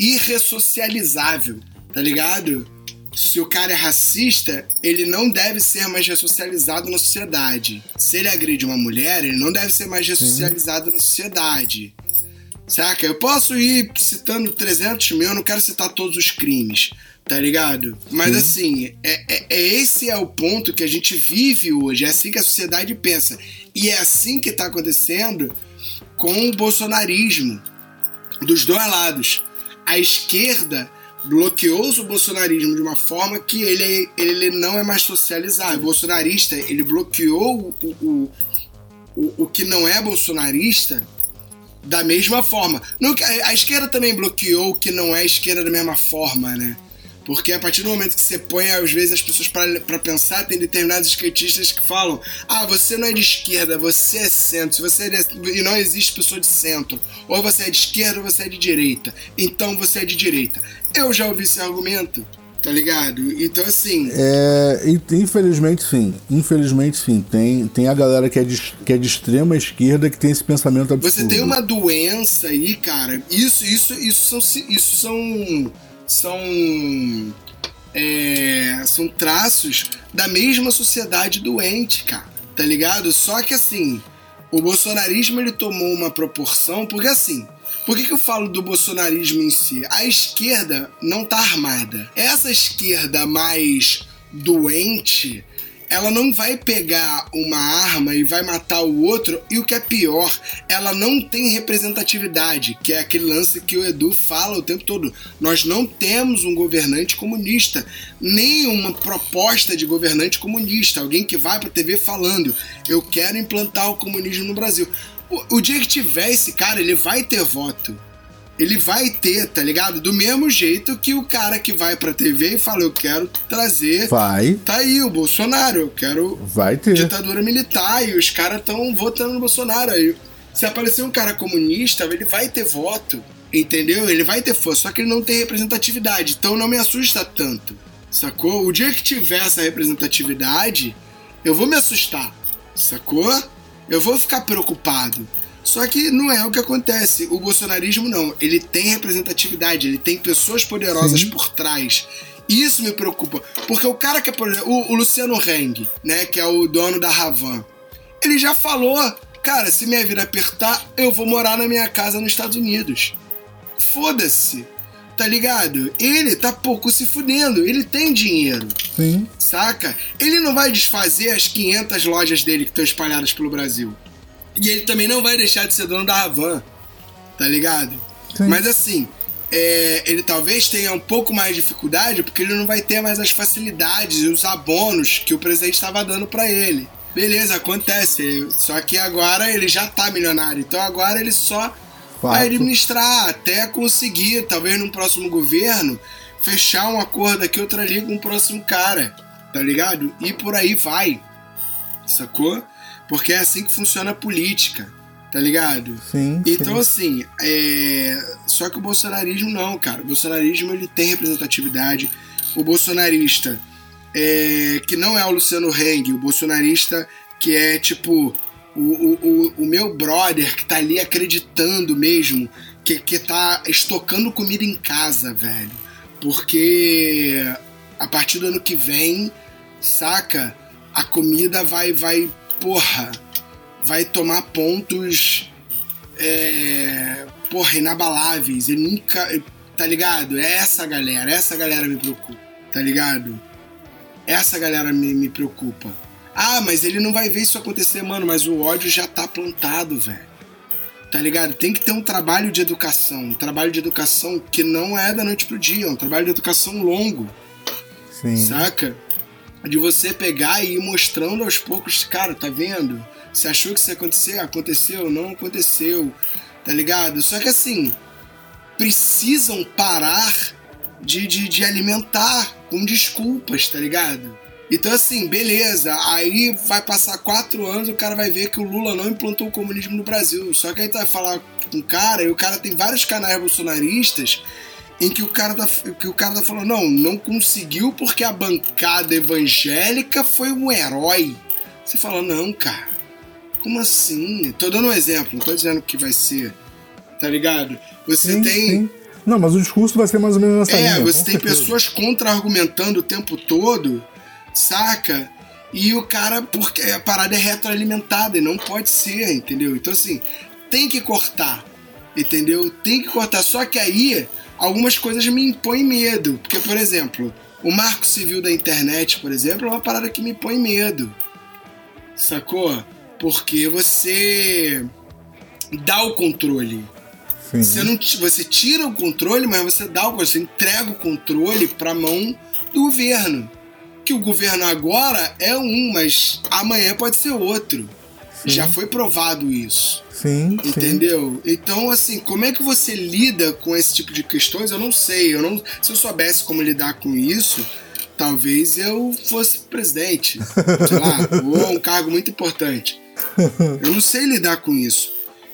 irressocializável, tá ligado? Se o cara é racista, ele não deve ser mais ressocializado na sociedade. Se ele agride uma mulher, ele não deve ser mais ressocializado Sim. na sociedade. Saca? Eu posso ir citando 300 mil, eu não quero citar todos os crimes, tá ligado? Mas Sim. assim, é, é, é, esse é o ponto que a gente vive hoje, é assim que a sociedade pensa. E é assim que tá acontecendo com o bolsonarismo, dos dois lados a esquerda bloqueou o bolsonarismo de uma forma que ele, ele não é mais socializado. O bolsonarista, ele bloqueou o, o, o, o que não é bolsonarista da mesma forma. a esquerda também bloqueou o que não é esquerda da mesma forma, né? Porque a partir do momento que você põe, às vezes, as pessoas para pensar, tem determinados skatistas que falam: ah, você não é de esquerda, você é centro, se você é de... e não existe pessoa de centro. Ou você é de esquerda ou você é de direita. Então você é de direita. Eu já ouvi esse argumento. Tá ligado? Então, assim. É, infelizmente, sim. Infelizmente, sim. Tem, tem a galera que é, de, que é de extrema esquerda que tem esse pensamento absurdo. Você tem uma doença aí, cara. Isso, isso, isso são. Isso são são é, são traços da mesma sociedade doente, cara. Tá ligado? Só que assim, o bolsonarismo ele tomou uma proporção, porque assim, por que, que eu falo do bolsonarismo em si? A esquerda não tá armada. Essa esquerda mais doente, ela não vai pegar uma arma e vai matar o outro, e o que é pior, ela não tem representatividade, que é aquele lance que o Edu fala o tempo todo. Nós não temos um governante comunista, nem uma proposta de governante comunista, alguém que vai pra TV falando: eu quero implantar o comunismo no Brasil. O, o dia que tiver esse cara, ele vai ter voto ele vai ter, tá ligado? Do mesmo jeito que o cara que vai pra TV e fala, eu quero trazer. Vai. Tá aí, o Bolsonaro, eu quero. Vai ter. Ditadura militar, e os caras estão votando no Bolsonaro. Aí, se aparecer um cara comunista, ele vai ter voto. Entendeu? Ele vai ter força, só que ele não tem representatividade. Então não me assusta tanto. Sacou? O dia que tiver essa representatividade, eu vou me assustar. Sacou? Eu vou ficar preocupado. Só que não é o que acontece. O bolsonarismo não. Ele tem representatividade, ele tem pessoas poderosas Sim. por trás. Isso me preocupa. Porque o cara que é, por exemplo, o, o Luciano Heng, né, que é o dono da Ravan, ele já falou: cara, se minha vida apertar, eu vou morar na minha casa nos Estados Unidos. Foda-se. Tá ligado? Ele tá pouco se fudendo. Ele tem dinheiro. Sim. Saca? Ele não vai desfazer as 500 lojas dele que estão espalhadas pelo Brasil. E ele também não vai deixar de ser dono da Havan. Tá ligado? Sim. Mas assim, é, ele talvez tenha um pouco mais de dificuldade porque ele não vai ter mais as facilidades e os abonos que o presidente estava dando para ele. Beleza, acontece. Só que agora ele já tá milionário. Então agora ele só vai Fato. administrar até conseguir, talvez num próximo governo, fechar um acordo aqui, outra ali com o próximo cara. Tá ligado? E por aí vai. Sacou? Porque é assim que funciona a política. Tá ligado? Sim. Então, sim. assim, é... só que o bolsonarismo não, cara. O bolsonarismo ele tem representatividade. O bolsonarista, é... que não é o Luciano Heng, o bolsonarista que é tipo o, o, o, o meu brother que tá ali acreditando mesmo, que, que tá estocando comida em casa, velho. Porque a partir do ano que vem, saca? A comida vai, vai, porra, vai tomar pontos é, porra, inabaláveis. Ele nunca. Tá ligado? É essa galera, essa galera me preocupa. Tá ligado? Essa galera me, me preocupa. Ah, mas ele não vai ver isso acontecer, mano. Mas o ódio já tá plantado, velho. Tá ligado? Tem que ter um trabalho de educação. Um trabalho de educação que não é da noite pro dia. É um trabalho de educação longo. Sim. Saca? De você pegar e ir mostrando aos poucos, cara, tá vendo? Você achou que isso ia acontecer? Aconteceu, não aconteceu. Tá ligado? Só que assim, precisam parar de, de, de alimentar com desculpas, tá ligado? Então, assim, beleza. Aí vai passar quatro anos o cara vai ver que o Lula não implantou o comunismo no Brasil. Só que aí tu vai falar com o cara e o cara tem vários canais bolsonaristas em que o cara tá, que o cara tá falando, não, não conseguiu porque a bancada evangélica foi um herói. Você fala, não, cara, como assim? Tô dando um exemplo, não tô dizendo que vai ser, tá ligado? Você Sim, tem. sim. Não, mas o discurso vai ser mais ou menos nessa É, linha. você com tem certeza. pessoas contra-argumentando o tempo todo, saca? E o cara, porque a parada é retroalimentada e não pode ser, entendeu? Então, assim, tem que cortar, entendeu? Tem que cortar. Só que aí, algumas coisas me impõem medo. Porque, por exemplo, o marco civil da internet, por exemplo, é uma parada que me põe medo, sacou? Porque você dá o controle. Sim. Você, não, você tira o controle, mas você dá o você entrega o controle para mão do governo. Que o governo agora é um, mas amanhã pode ser outro. Já foi provado isso. Sim, sim. Entendeu? Então, assim, como é que você lida com esse tipo de questões? Eu não sei. Eu não, se eu soubesse como lidar com isso, talvez eu fosse presidente. Sei lá, ou um cargo muito importante. Eu não sei lidar com isso.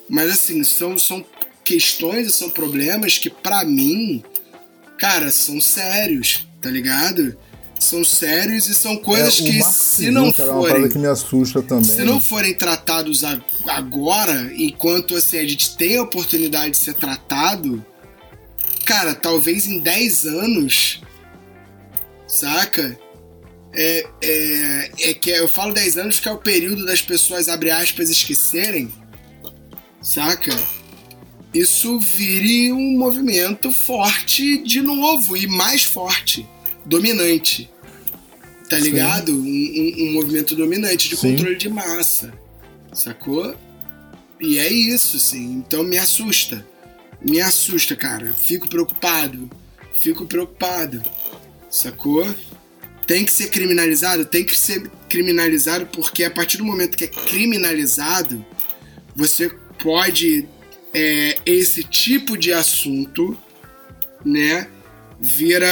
Mas, assim, são, são questões e são problemas que, pra mim, cara, são sérios, tá ligado? São sérios e são coisas É, que, se não cara, é forem que me assusta também. se não forem tratados agora, enquanto assim, a gente tem a oportunidade de ser tratado, cara, talvez em 10 anos saca? É, é, é que eu falo 10 anos que é o período das pessoas, abre aspas, esquecerem, saca? Isso vire um movimento forte de novo e mais forte, dominante. Tá ligado? Um, um, um, movimento dominante de Sim. controle de massa, sacou? E é isso, sim. Então me assusta. Me assusta, cara. Fico preocupado. Fico preocupado. Sacou? tem que ser criminalizado? Tem que ser criminalizado porque a partir do momento que é criminalizado, você pode é, esse tipo de assunto, né, vira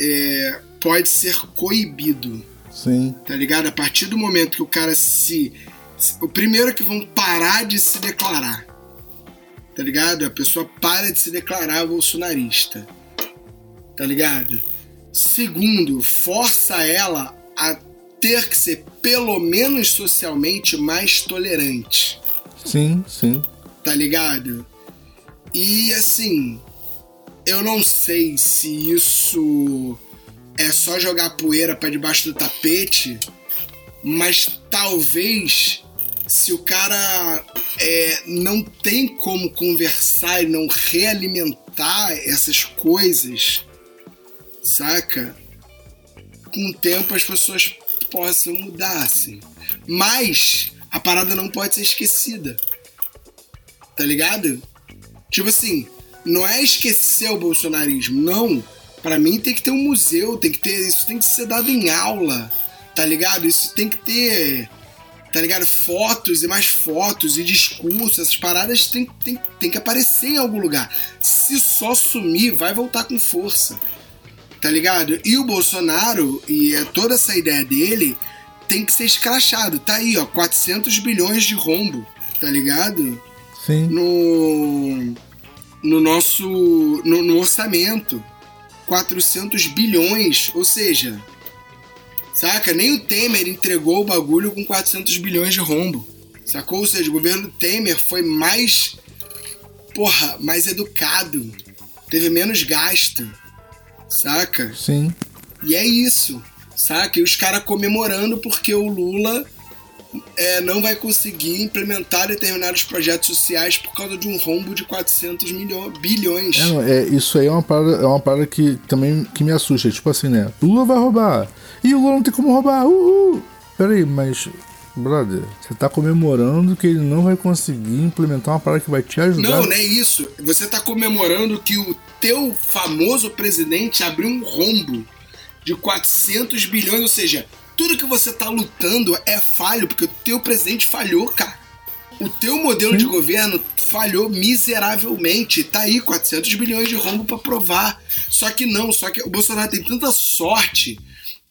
é, pode ser coibido. Sim. Tá ligado? A partir do momento que o cara se o primeiro que vão parar de se declarar. Tá ligado? A pessoa para de se declarar bolsonarista. Tá ligado? Segundo, força ela a ter que ser pelo menos socialmente mais tolerante. Sim, sim. Tá ligado? E assim, eu não sei se isso é só jogar poeira para debaixo do tapete, mas talvez se o cara é, não tem como conversar e não realimentar essas coisas, saca? Com o tempo as pessoas possam mudar, assim. Mas a parada não pode ser esquecida. Tá ligado? Tipo assim, não é esquecer o bolsonarismo, não. Para mim tem que ter um museu, tem que ter, isso tem que ser dado em aula, tá ligado? Isso tem que ter, tá ligado? Fotos e mais fotos e discursos, essas paradas tem, tem, tem que aparecer em algum lugar. Se só sumir, vai voltar com força tá ligado? E o Bolsonaro, e é toda essa ideia dele, tem que ser escrachado. Tá aí, ó, 400 bilhões de rombo, tá ligado? Sim. No, no nosso no, no orçamento. 400 bilhões, ou seja, saca? Nem o Temer entregou o bagulho com 400 bilhões de rombo, sacou? Ou seja, o governo Temer foi mais, porra, mais educado, teve menos gasto, saca? Sim. E é isso, saca? E os caras comemorando porque o Lula é, não vai conseguir implementar determinados projetos sociais por causa de um rombo de 400 milhões, bilhões. É, é, isso aí é uma parada, é uma parada que também que me assusta. Tipo assim, né? Lula vai roubar. E o Lula não tem como roubar. Uhul! Peraí, mas Brother, você tá comemorando que ele não vai conseguir implementar uma parada que vai te ajudar. Não, não é isso. Você tá comemorando que o teu famoso presidente abriu um rombo de 400 bilhões, ou seja, tudo que você tá lutando é falho, porque o teu presidente falhou, cara. O teu modelo Sim. de governo falhou miseravelmente. Tá aí 400 bilhões de rombo para provar. Só que não, só que o Bolsonaro tem tanta sorte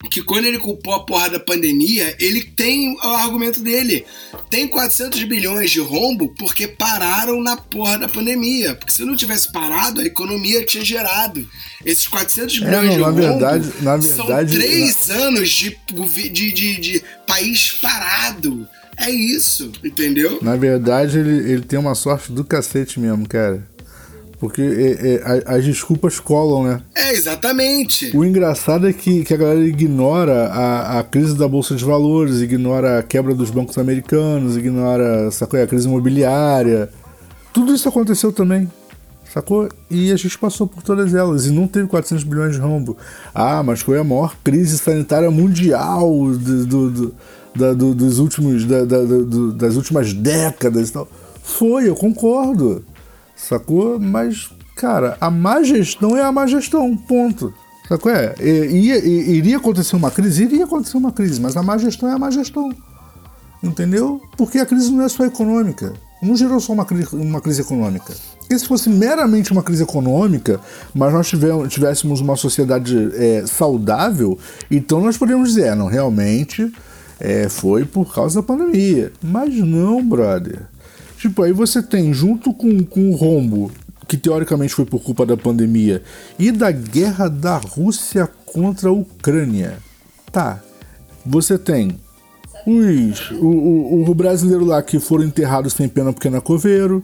que quando ele culpou a porra da pandemia, ele tem o argumento dele. Tem 400 bilhões de rombo porque pararam na porra da pandemia. Porque se não tivesse parado, a economia tinha gerado. Esses 400 bilhões é, não, de na rombo verdade, na verdade, são três na... anos de, de, de, de país parado. É isso, entendeu? Na verdade, ele, ele tem uma sorte do cacete mesmo, cara. Porque é, é, as desculpas colam, né? É, exatamente. O engraçado é que, que a galera ignora a, a crise da Bolsa de Valores, ignora a quebra dos bancos americanos, ignora sacou, a crise imobiliária. Tudo isso aconteceu também. Sacou? E a gente passou por todas elas e não teve 400 bilhões de rombo. Ah, mas foi a maior crise sanitária mundial do, do, do, da, do dos últimos, da, da, das últimas décadas e tal. Foi, eu concordo. Sacou? Mas, cara, a má gestão é a má gestão, ponto. Sacou? É, ia, iria acontecer uma crise? Iria acontecer uma crise, mas a má gestão é a má gestão. Entendeu? Porque a crise não é só econômica. Não gerou só uma uma crise econômica. Porque se fosse meramente uma crise econômica, mas nós tivéssemos uma sociedade é, saudável, então nós poderíamos dizer, é, não, realmente é, foi por causa da pandemia. Mas não, brother. Tipo, aí você tem, junto com, com o rombo, que teoricamente foi por culpa da pandemia, e da guerra da Rússia contra a Ucrânia. Tá. Você tem os, o, o, o brasileiro lá que foram enterrados sem pena porque não é coveiro.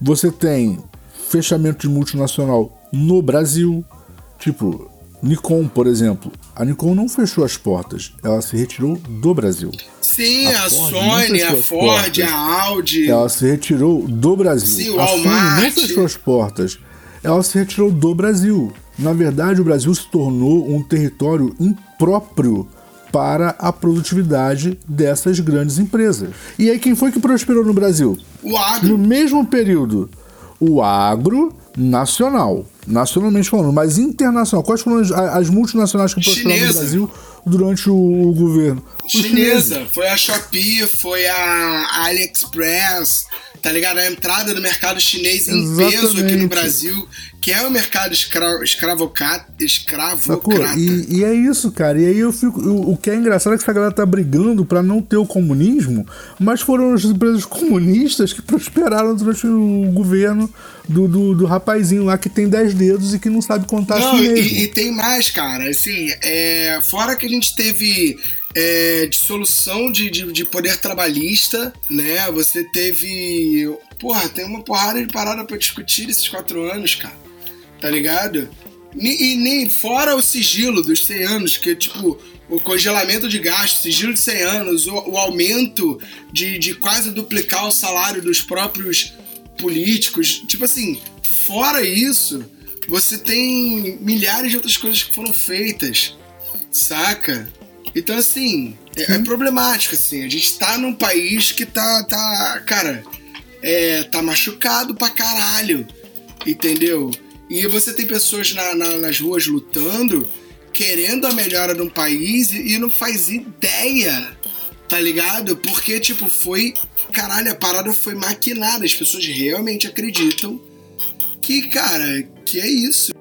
Você tem fechamento de multinacional no Brasil. Tipo, Nikon, por exemplo. A Nikon não fechou as portas, ela se retirou do Brasil. Sim, A a, Sony, a Ford, portas. a Audi. Ela se retirou do Brasil. Sim, o a Sony não fechou as portas, ela se retirou do Brasil. Na verdade, o Brasil se tornou um território impróprio para a produtividade dessas grandes empresas. E aí, quem foi que prosperou no Brasil? O No agro. mesmo período, o agro nacional, nacionalmente falando, mas internacional. Quais foram as, as multinacionais que prosperaram no Chinesa. Brasil durante o, governo? Os chineses. Chinesa. Foi a Shopee, foi a AliExpress, tá ligado? A entrada do mercado chinês em peso aqui Exatamente. no Brasil, que é o mercado escra escravocat, Sacou? escravocrata. E, e é isso, cara. E aí eu fico. O, o que é engraçado é que essa galera tá brigando pra não ter o comunismo, mas foram as empresas comunistas que prosperaram durante o governo do, do, do rapazinho lá que tem 10 dedos e que não sabe contar Não, mesmo. e, e tem mais, cara. Assim, é, fora que a gente teve é, dissolução de, de, de poder trabalhista, né? Você teve. Porra, tem uma porrada de parada pra discutir esses quatro anos, cara. Tá ligado? E, e nem fora o sigilo dos 100 anos, que tipo. O congelamento de gastos, sigilo de 100 anos, o, o aumento de, de quase duplicar o salário dos próprios políticos. Tipo assim, fora isso, você tem milhares de outras coisas que foram feitas, saca? Então, assim, é, é problemático, assim. A gente tá num país que tá, tá cara, é, tá machucado pra caralho, entendeu? E você tem pessoas na- na- nas ruas lutando, querendo a melhora de um país e, e não faz ideia, tá ligado? Porque, tipo, foi. Caralho, a parada foi maquinada. As pessoas realmente acreditam que, cara, que é isso.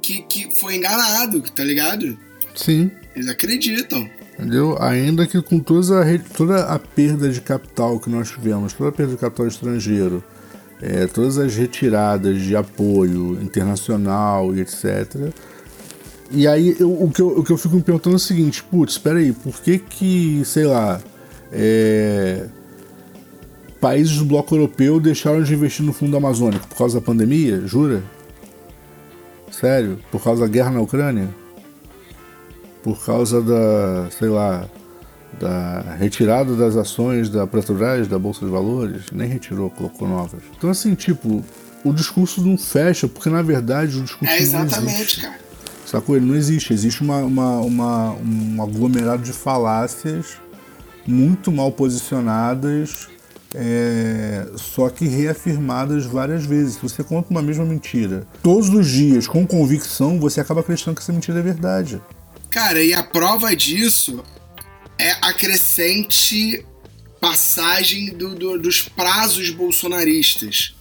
Que, que foi enganado, tá ligado? Sim. Eles acreditam. Entendeu? Ainda que com toda a, toda a perda de capital que nós tivemos, toda a perda de capital estrangeiro, é, todas as retiradas de apoio internacional e etc. E aí eu- o, que eu, o que eu fico me perguntando é o seguinte, putz, espera aí, por que que, sei lá, é, países do bloco europeu deixaram de investir no fundo amazônico por causa da pandemia? Jura? Sério? Por causa da guerra na Ucrânia? Por causa da, sei lá, da retirada das ações da Petrobras, da Bolsa de Valores, nem retirou, colocou novas. Então assim, tipo, o discurso não fecha, porque na verdade o discurso É não exatamente, existe. cara. Sacou? Ele não existe. Existe uma, uma, uma, um aglomerado de falácias muito mal posicionadas, é, só que reafirmadas várias vezes. Se você conta uma mesma mentira todos os dias com convicção, você acaba acreditando que essa mentira é verdade. Cara, e a prova disso é a crescente passagem do- do- dos prazos bolsonaristas.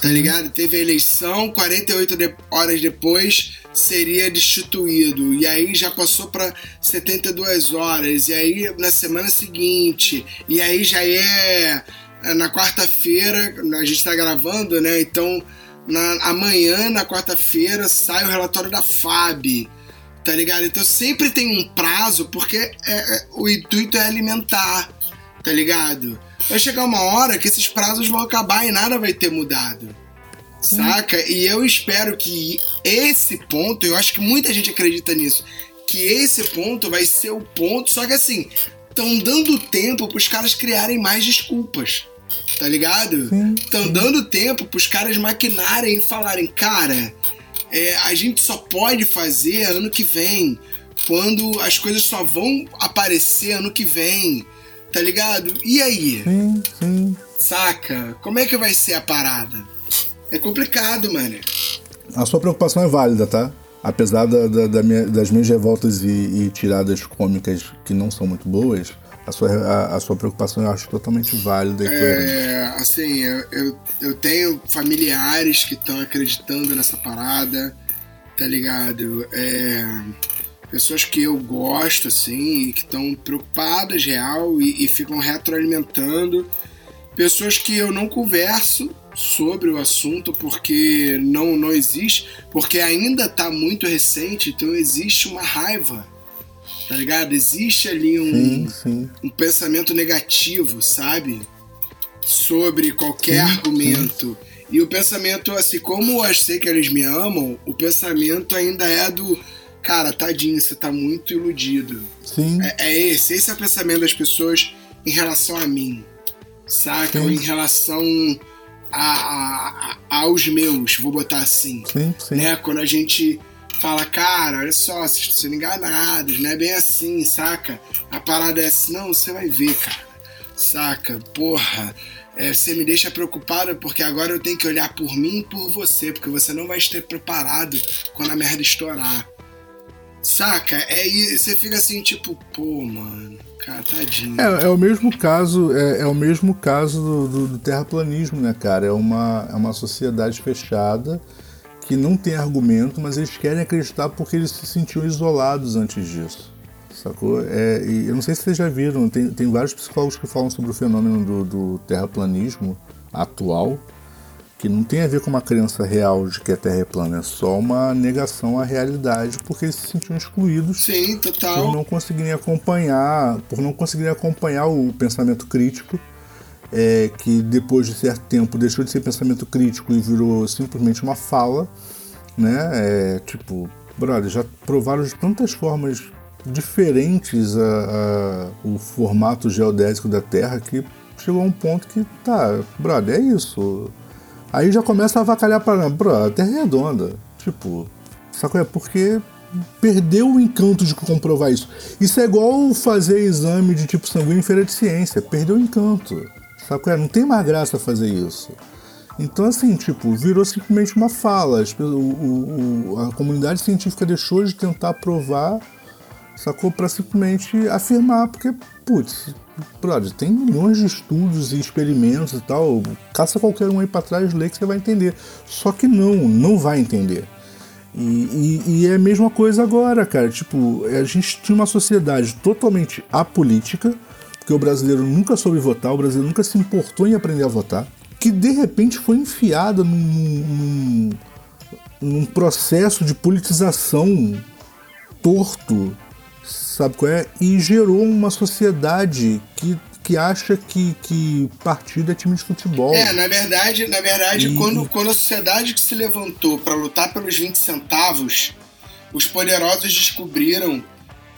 Tá ligado? Teve a eleição, 48 de- horas depois seria destituído. E aí já passou pra 72 horas. E aí na semana seguinte. E aí já é é na quarta-feira, a gente tá gravando, né? Então na, amanhã, na quarta-feira, sai o relatório da FAB tá ligado? Então sempre tem um prazo, porque é- é- o intuito é alimentar, tá ligado? Vai chegar uma hora que esses prazos vão acabar e nada vai ter mudado, saca? E eu espero que esse ponto, eu acho que muita gente acredita nisso, que esse ponto vai ser o ponto, só que assim, estão dando tempo pros caras criarem mais desculpas, tá ligado? Estão dando tempo pros caras maquinarem e falarem, cara, é, a gente só pode fazer ano que vem, quando as coisas só vão aparecer ano que vem, tá ligado? E aí, Sim, sim. saca? Como é que vai ser a parada? É complicado, mano. A sua preocupação é válida, tá? Apesar da- da- da minha- das minhas revoltas e, e tiradas cômicas que não são muito boas, a sua, a, a sua preocupação eu acho totalmente válida e coerente. É, assim, eu, eu, eu tenho familiares que estão acreditando nessa parada, tá ligado? É, pessoas que eu gosto, assim, e que estão preocupadas, real, e, e ficam retroalimentando. Pessoas que eu não converso sobre o assunto porque não, não existe, porque ainda tá muito recente, então existe uma raiva, tá ligado? Existe ali um Sim, sim. um pensamento negativo, sabe? Sobre qualquer Sim, argumento. E o pensamento, assim, como eu sei que eles me amam, o pensamento ainda é do cara, tadinho, você tá muito iludido. Sim. É, é esse, esse é o pensamento das pessoas em relação a mim, saca? Ou em relação a, a- a- aos meus, vou botar assim. Sim, sim. Né? Quando a gente fala, cara, olha só, vocês estão sendo enganados, não é bem assim, saca? A parada é assim, não, você vai ver, cara, saca? Porra, é, você me deixa preocupado porque agora eu tenho que olhar por mim e por você, porque você não vai estar preparado quando a merda estourar. Saca? É, e você fica assim, tipo, pô, mano, cara, tadinho. É, é o mesmo caso, é, é o mesmo caso do, do- do terraplanismo, né, cara? É uma, é uma sociedade fechada que não tem argumento, mas eles querem acreditar porque eles se sentiam isolados antes disso. Sacou? É, e eu não sei se vocês já viram, tem, tem vários psicólogos que falam sobre o fenômeno do, do terraplanismo atual, que não tem a ver com uma crença real de que a Terra é plana, é só uma negação à realidade, porque eles se sentiam excluídos Sim, por não conseguirem acompanhar, por não conseguirem acompanhar o pensamento crítico, é, que depois de certo tempo deixou de ser pensamento crítico e virou simplesmente uma fala, né? É, tipo, brother, já provaram de tantas formas diferentes a, a- o formato geodésico da Terra que chegou a um ponto que tá, brother, é isso. Aí já começa a avacalhar para, bro, a Terra é redonda. Tipo, sacou? É porque perdeu o encanto de comprovar isso. Isso é igual fazer exame de tipo sanguíneo em feira de ciência. Perdeu o encanto. Sacou? É, Não tem mais graça fazer isso. Então, assim, tipo, virou simplesmente uma fala. O- o- a comunidade científica deixou de tentar provar, sacou? Pra simplesmente afirmar, porque, putz, brother, tem milhões de estudos e experimentos e tal. Caça qualquer um aí pra trás, lê que você vai entender. Só que não, não vai entender. E, e- e é a mesma coisa agora, cara. Tipo, a gente tinha uma sociedade totalmente apolítica, porque o brasileiro nunca soube votar, o brasileiro nunca se importou em aprender a votar, que de repente foi enfiada num, num, num processo de politização torto, sabe qual é? E gerou uma sociedade que, que acha que, que partido é time de futebol. É, na verdade, na verdade, E- quando, quando a sociedade que se levantou para lutar pelos 20 centavos, os poderosos descobriram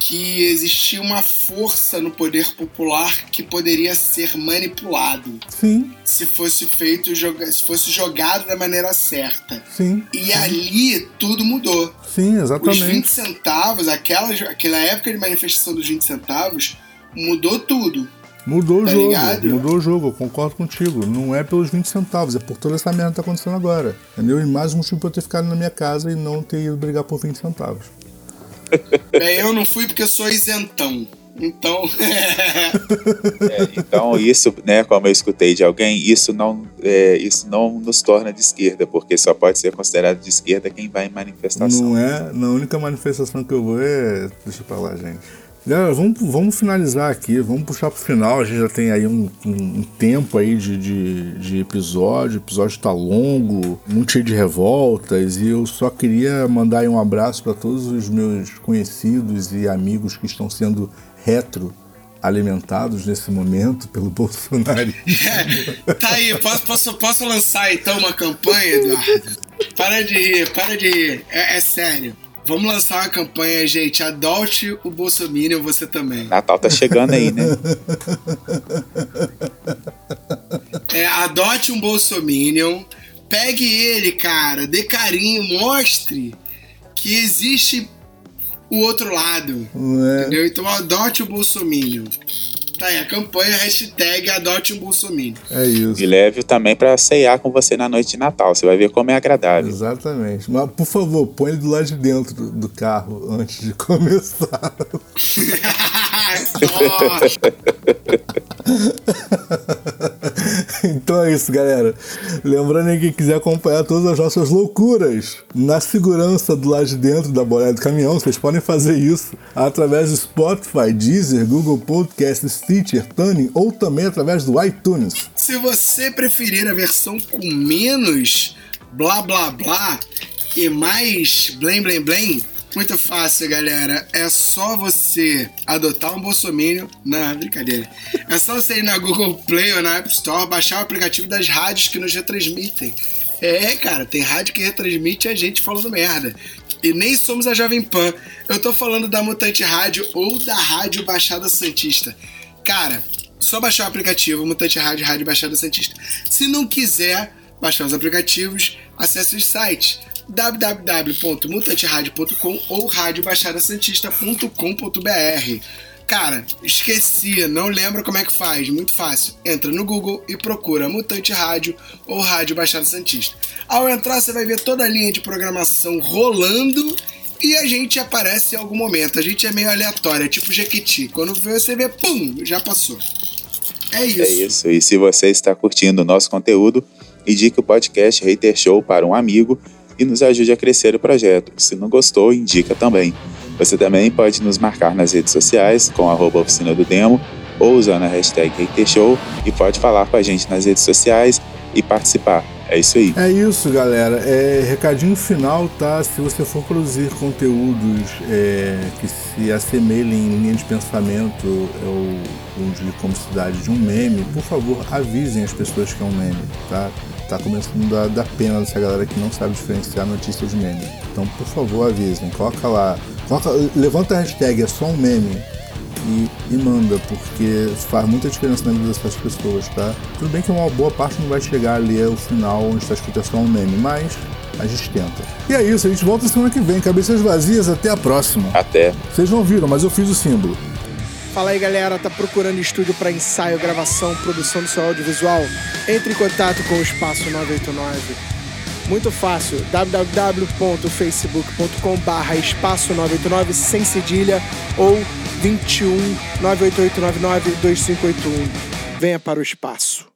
que existia uma força no poder popular que poderia ser manipulado Sim, se fosse feito se fosse jogado da maneira certa. sim. E ali tudo mudou. Sim, Os 20 exatamente. centavos, aquela, aquela época de manifestação dos 20 centavos, mudou tudo. Mudou o Tá jogo, ligado? mudou o jogo, eu concordo contigo. Não é pelos 20 centavos, é por toda essa merda que tá acontecendo agora. Entendeu? E mais um motivo pra eu ter ficado na minha casa e não ter ido brigar por 20 centavos. Bem, eu não fui porque eu sou isentão. Então. É, então isso, né, como eu escutei de alguém, isso não, é, isso não nos torna de esquerda, porque só pode ser considerado de esquerda quem vai em manifestação. Não é? Na única manifestação que eu vou é. Deixa pra lá, gente. Galera, vamos, vamos finalizar aqui, vamos puxar pro final. A gente já tem aí um, um- um tempo aí de, de, de episódio. O episódio tá longo, muito cheio de revoltas. E eu só queria mandar aí um abraço para todos os meus conhecidos e amigos que estão sendo retro alimentados nesse momento pelo bolsonarismo. tá aí, posso, posso, posso lançar então uma campanha, Eduardo? Para de rir, para de rir. É, é sério. Vamos lançar uma campanha, gente. Adote o Bolsonaro, você também. Natal tá chegando aí, né? É, adote um Bolsominion, pegue ele, cara, dê carinho, mostre que existe o outro lado. Não é? Entendeu? Então adote o Bolsominion. Tá aí, a campanha hashtag adote um Bolsominion. É isso. E leve também pra ceiar com você na noite de Natal. Você vai ver como é agradável. Exatamente. Mas, por favor, põe ele do lado de dentro do, do carro antes de começar. Então é isso, galera. Lembrando aí que quiser acompanhar todas as nossas loucuras na segurança do lado de dentro da boleia do caminhão, vocês podem fazer isso através do Spotify, Deezer, Google Podcast, Stitcher, Tuning ou também através do iTunes. Se você preferir a versão com menos blá blá blá e mais blém blém blém, muito fácil, galera. É só você adotar um Bolsominion. Não, brincadeira. É só você ir na Google Play ou na App Store, baixar o aplicativo das rádios que nos retransmitem. É, cara, tem rádio que retransmite a gente falando merda. E nem somos a Jovem Pan. Eu tô falando da Mutante Rádio ou da Rádio Baixada Santista. Cara, só baixar o aplicativo Mutante Rádio Rádio Baixada Santista. Se não quiser baixar os aplicativos, acesse os sites www.mutanteradio.com ou radiobaixadasantista.com.br. Cara, esqueci, não lembro como é que faz, muito fácil. Entra no Google e procura Mutante Rádio ou Rádio Baixada Santista. Ao entrar, você vai ver toda a linha de programação rolando e a gente aparece em algum momento. A gente é meio aleatório, é tipo Jequiti. Quando você vê, pum, já passou. É isso. É isso. E se você está curtindo o nosso conteúdo, indique o podcast Hater Show para um amigo e nos ajude a crescer o projeto. Se não gostou, indica também. Você também pode nos marcar nas redes sociais com arroba oficina do demo ou usando a hashtag HaterShow e pode falar com a gente nas redes sociais e participar. É isso aí. É isso, galera. É, recadinho final, tá? Se você for produzir conteúdos é, que se assemelhem em linha de pensamento ou, ou de comicidade de um meme, por favor, avisem as pessoas que é um meme, tá? Tá começando a dar pena dessa galera que não sabe diferenciar notícia de meme. Então, por favor, avisem. Coloca lá. Coloca, levanta a hashtag, é só um meme. E, e, manda, porque faz muita diferença na vida dessas pessoas, tá? Tudo bem que uma boa parte não vai chegar ali ao final onde está escrito é só um meme, mas a gente tenta. E é isso, a gente volta semana que vem. Cabeças vazias, até a próxima. Até. Vocês não viram, mas eu fiz o símbolo. Fala aí galera, tá procurando estúdio para ensaio, gravação, produção do seu audiovisual? Entre em contato com o Espaço 989. Muito fácil, www.facebook.com barra espaço 989 sem cedilha ou 21 98899 2581. Venha para o espaço.